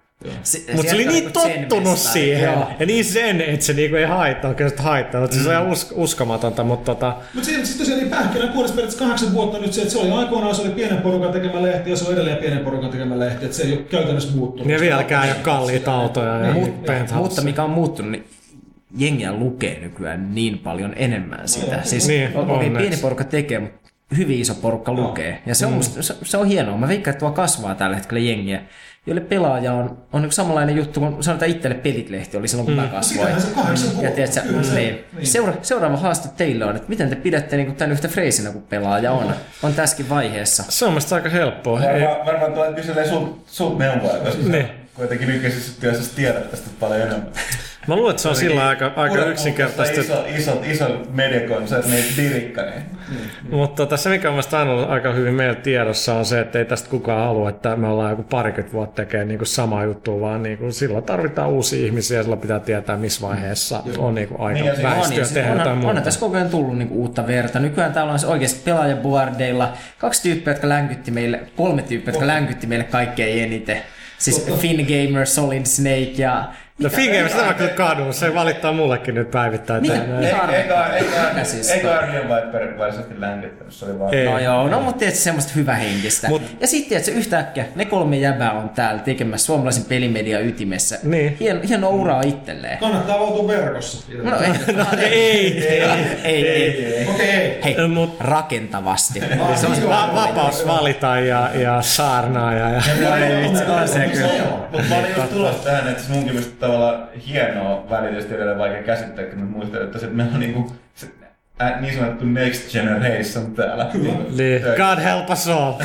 Mutta se oli niin tottunut siihen Joo. ja niin sen, että se niinku ei haittaa, kyllä se haittaa, mutta se on ihan us, uskomatonta, mutta tota, Mutta sitten sit tosiaan niin pähkinä kuudessa periaatteessa kahdeksan vuotta nyt se, että se oli aikoinaan se oli pienen porukan tekemä lehti ja se on edelleen pienen porukan tekemä lehti, että se ei ole käytännössä muuttunut. ja vieläkään ei ole kalliita autoja ja Niin. Mutta mikä on muuttunut, niin jengiä lukee nykyään niin paljon enemmän sitä. Siis Niin, niin, onneksi. pieni porukka tekee, mutta hyvin iso porukka lukee. Ja se on, musta, se, se on hienoa. Mä veikkaan, että tuo kasvaa tällä hetkellä jengiä, joille pelaaja on, on niin samanlainen juttu kuin sanotaan itselle Pelit-lehti oli silloin, kun mä kasvoin. Sitähän se kahdeksan Ja tiedätkö, Kyllä se- niin. niin. Seura, seuraava haaste teille on, että miten te pidätte niin tämän yhtä freisinä kuin pelaaja on, on tässäkin vaiheessa. Se on mielestäni aika helppoa. Varmaan, varmaan tuolla kyselee sut, sut neuvoja, koska Niin. kuitenkin nykyisessä työssä tiedät tästä paljon enemmän. Mä luulen, että se on sillä aika, aika Urheilusta yksinkertaisesti. Iso, iso, iso mediakonserni, niin dirikka, niin Mutta tota, se, mikä on mielestäni aina ollut aika hyvin meillä tiedossa, on se, että ei tästä kukaan halua, että me ollaan joku parikymmentä vuotta tekemään niin samaa juttua, vaan niin kuin, silloin tarvitaan uusia ihmisiä ja silloin pitää tietää, missä vaiheessa on niin kuin aika Niin, ja se- On, niin, tehdä jotain muuta. onhan tässä koko ajan tullut niinku uutta verta. Nykyään täällä on se oikeasti pelaajaboardeilla kaksi tyyppiä, jotka länkytti meille, kolme tyyppiä, jotka länkytti meille kaikkein eniten. Siis Totta. Finn Gamer, Solid Snake ja... No Fingeim, sitä mä kyllä kadun, se valittaa mullekin nyt päivittäin. Mitä? Eikä? Arjen Viper varsinaisesti länkyttänyt, se oli vaan... No joo, no mutta tietysti semmoista hyvähenkistä. Mut- ja sitten tietysti yhtäkkiä ne kolme jäbää on täällä tekemässä suomalaisen pelimedian ytimessä. Niin. Hieno, hieno uraa itselleen. Kannattaa avautua verkossa. No ei, No, ei, ei. ei, ei. Okei, ei. Hei, Mut- rakentavasti. Se on Va- vapaus valita ja, ja saarnaa ja, ja on se kyllä. Mutta mä olin just tulossa tähän, että se munkin mielestä tavallaan hienoa välitysti edelleen vaikea käsittää, kun mä muistan, että se, että meillä on niinku se, ä, niin sanottu next generation täällä. niin, God help us all.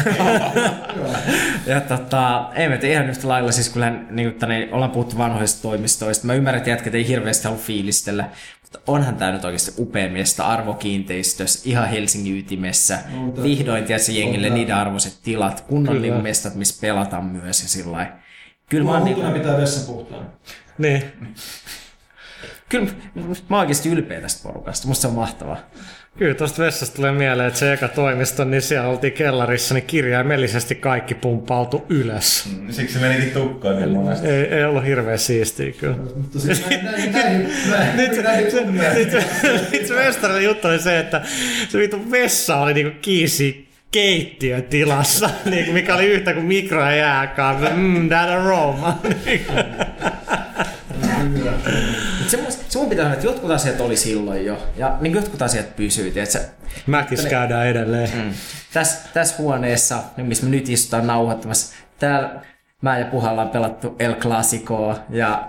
Ja tota, ei me ihan yhtä lailla, siis kyllähän niin tänne, ollaan puhuttu vanhoista toimistoista. Mä ymmärrän, että jätkät ei hirveästi halua fiilistellä, mutta onhan tää nyt oikeasti upea miestä arvokiinteistössä, ihan Helsingin ytimessä. Tää- Vihdoin tiedätkö jengille niiden arvoiset tilat, kunnon Kyllä. niin mestat, missä pelataan myös ja sillä lailla. Kyllä mä, oon niinku, huttuna pitää vessan puhtaan. Niin. kyllä mä oikeasti ylpeä tästä porukasta, musta se on mahtavaa. Kyllä tuosta vessasta tulee mieleen, että se eka toimisto, niin siellä oltiin kellarissa, niin kirjaimellisesti kaikki pumppautu ylös. Siksi se menikin tukkoon niin monesti. Ei, ei ollut hirveän siistiä kyllä. Nyt se, mestarille juttu oli se, että se vittu vessa oli niinku kiisi keittiötilassa, niinku mikä oli yhtä kuin mikro ja jääkaappi. Mm, that aroma. Mut se, mun- se mun pitää sanoa, että jotkut asiat oli silloin jo, ja niin jotkut asiat pysyy, tiedätkö? Mäkis käydään edelleen. Mm. Tässä täs huoneessa, missä me nyt istutaan nauhoittamassa, täällä mä ja Puha ollaan pelattu El Clasicoa ja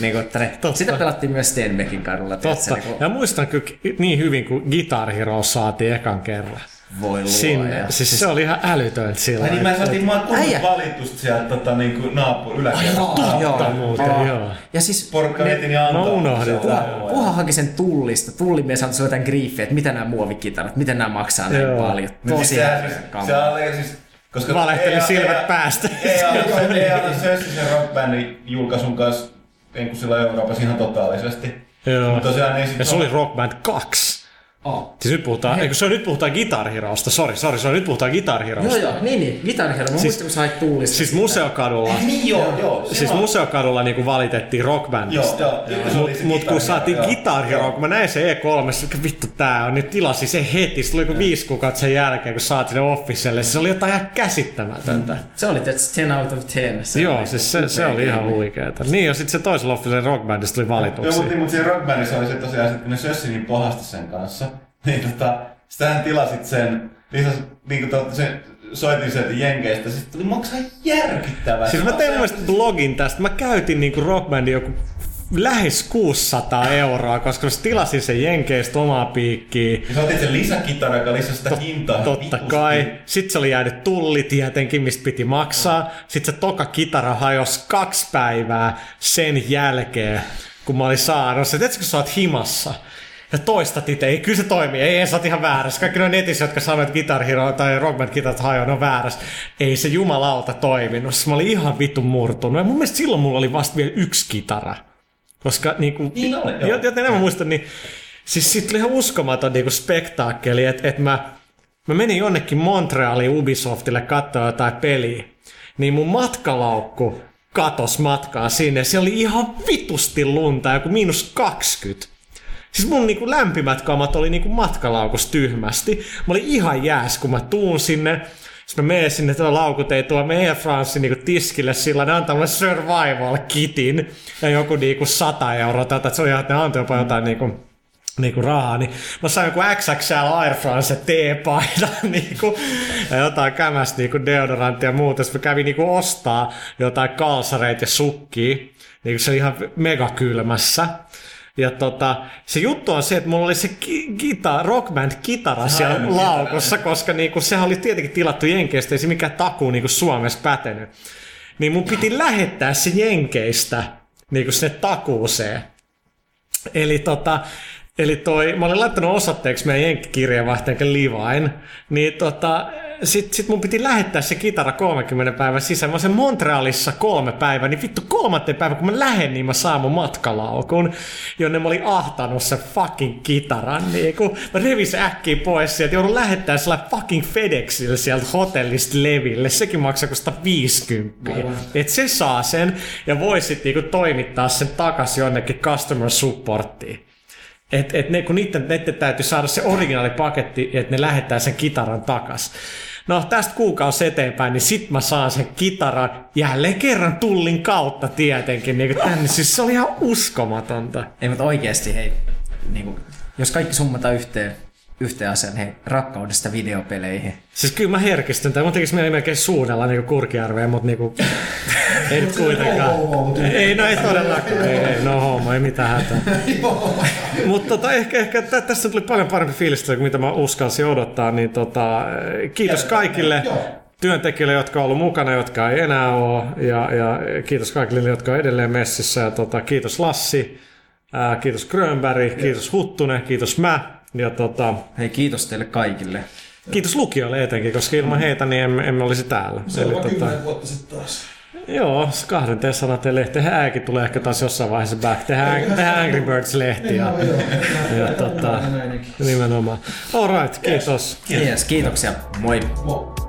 niin kuin, Totta. sitä pelattiin myös Stenbeckin kadulla. tiedätkö, Totta. Niin kuin, Ja muistan kyllä niin hyvin, kun Guitar Hero saatiin ekan kerran. Voi luoja. Sinne. Siis se oli ihan älytöntä sillä Ai niin mä saatiin mä oon Äijä. valitusta sieltä tota, niinku naapur yläkerrasta. Totta muuten, Aa. joo. Ja siis Porukka veti niin antaa. Mä unohdin tämän. Puha haki sen tullista. Tullimies antoi jotain griffiä, että mitä nämä muovikitarat, mitä nämä maksaa näin Joo. paljon. Mut Tosi siis sehän häpeä siis, kamala. se oli siis, koska Valehteli ei- silmät ei- päästä. Ei ala ei ala Sössisen rockbändin julkaisun kanssa niin kuin silloin Euroopassa ihan totaalisesti. Joo. Mutta tosiaan niin Ja se oli Rock Band 2. Ah. Siis nyt puhutaan, eikö se on nyt puhutaan Guitar Herosta, sori, sori, sori, nyt puhutaan Guitar Herosta. Joo, joo, niin, niin. Guitar Hero. Mä siis, muistan, kun sä hait tuulista. Siis Museokadulla, Niin joo, joo. siis Museokadulla niinku valitettiin rockbändistä. Joo, joo. joo. Se oli Mut, mut kun Guitar saatiin Hero, Guitar joo. Hero, kun mä näin se E3, että vittu tää on, niin tilasin se heti. Se tuli joku viisi kuukautta sen jälkeen, kun saatiin ne Officelle. Se oli jotain ihan käsittämätöntä. Se oli tietysti 10 out of 10. Se Joo, oli siis se, se oli ihan huikeeta. Niin, ja sitten se toisella Officelle rockbändistä tuli Joo, valituksi. mutta, mutta siinä rockbandissa oli se tosiaan, että ne sössi niin pahasti sen kanssa, niin tota, sitähän tilasit sen, lisas, niin kuin totta, sen, soitin sieltä Jenkeistä, sitten tuli maksaa järkyttävää. Siis mä tein mun mielestä blogin tästä. Mä käytin niinku rockbandin joku lähes 600 euroa, koska mä tilasin sen Jenkeistä omaa piikkiä. Ja sä otit sen lisäkitaran, joka lisäsi sitä hintaa. Totta vitusti. kai. Sitten se oli jäänyt tulli tietenkin, mistä piti maksaa. Sitten se toka kitara hajosi kaksi päivää sen jälkeen, kun mä olin saanut se. Tiedätkö, kun sä oot himassa? Ja toistat itse, ei, kyllä se toimii, ei, ei sä oot ihan väärässä. Kaikki ne netissä, jotka sanoivat, että Guitar Hero tai Rock Band hajoaa, ne on väärässä. Ei se jumalauta toiminut. Mä olin ihan vittu murtunut. Ja mun mielestä silloin mulla oli vasta vielä yksi kitara. Koska niinku, Niin oli, joo. joten enemmän muistan, niin siis siitä tuli ihan uskomaton niinku spektaakkeli, että et mä, mä menin jonnekin Montrealiin Ubisoftille katsoa jotain peliä, niin mun matkalaukku katos matkaa sinne. Se oli ihan vitusti lunta, joku miinus 20. Siis mun niinku lämpimät kamat oli niinku matkalaukus tyhmästi. Mä olin ihan jääs, kun mä tuun sinne. Sitten mä menen sinne, tuo laukut ei tuo meidän Franssin niinku tiskille sillä, ne antaa mulle survival kitin ja joku niinku 100 euroa tätä, että se on ihan, että ne antoi jopa jotain niinku niinku rahaa, niin mä sain joku XXL Air France teepaidan niinku, ja jotain kämästä niinku deodoranttia ja muuta. Sitten mä kävin niinku ostaa jotain kalsareita ja sukkia, niinku se oli ihan megakylmässä. Ja tota, se juttu on se, että mulla oli se ki- gita, rockband kitara siellä ainut laukussa, koska niinku, sehän oli tietenkin tilattu Jenkeistä, ei se mikään takuu niinku Suomessa pätenyt. Niin mun piti lähettää se Jenkeistä niinku sinne takuuseen. Eli tota, Eli toi, mä olin laittanut osoitteeksi meidän jenkkikirjeenvaihtajan Livain, niin tota, sit, sit mun piti lähettää se kitara 30 päivän sisään. Mä sen Montrealissa kolme päivää, niin vittu kolmanteen päivän, kun mä lähden, niin mä saan mun matkalaukun, jonne mä olin ahtanut sen fucking kitaran. Niin kun mä revin se äkkiä pois sieltä, joudun lähettää sillä fucking FedExillä sieltä hotellista leville. Sekin maksaa kuin 150. Et se saa sen ja voisit niinku toimittaa sen takas jonnekin customer supporttiin. Et, et ne, kun niiden, niiden täytyy saada se originaalipaketti, että ne lähettää sen kitaran takas. No tästä kuukausi eteenpäin, niin sit mä saan sen kitaran jälleen kerran tullin kautta tietenkin. Niin tänne. Siis se oli ihan uskomatonta. Ei, mutta oikeesti hei, niinku, jos kaikki summataan yhteen, yhteen asiaan, hei, rakkaudesta videopeleihin. Siis kyllä mä herkistyn, tai mun tekisi mieli melkein suunnella niinku Kurkijärveen, mutta niinku, ei nyt kuitenkaan. Ei, no ei todellakaan, ei, ei, no homo, ei mitään hätää. Mutta tota, ehkä, ehkä tä- tästä tuli paljon parempi fiilis kuin mitä mä uskalsin odottaa, niin tota, kiitos kaikille työntekijöille, jotka on ollut mukana, jotka ei enää ole, ja, ja kiitos kaikille, jotka on edelleen messissä, ja tota, kiitos Lassi, ää, kiitos Grönberg, kiitos Huttunen, kiitos mä, ja tota, Hei, kiitos teille kaikille. Kiitos lukijoille etenkin, koska ilman heitä niin emme, emme olisi täällä. Se on tota, vuotta sitten taas. joo, kahden te sanat lehti. Tehdään ääkin tulee ehkä taas jossain vaiheessa back. Tehdään, tehdään Angry Birds-lehti. Ja, ja tota, nimenomaan. All right, kiitos. Yes, kiitoksia. Moi. Moi.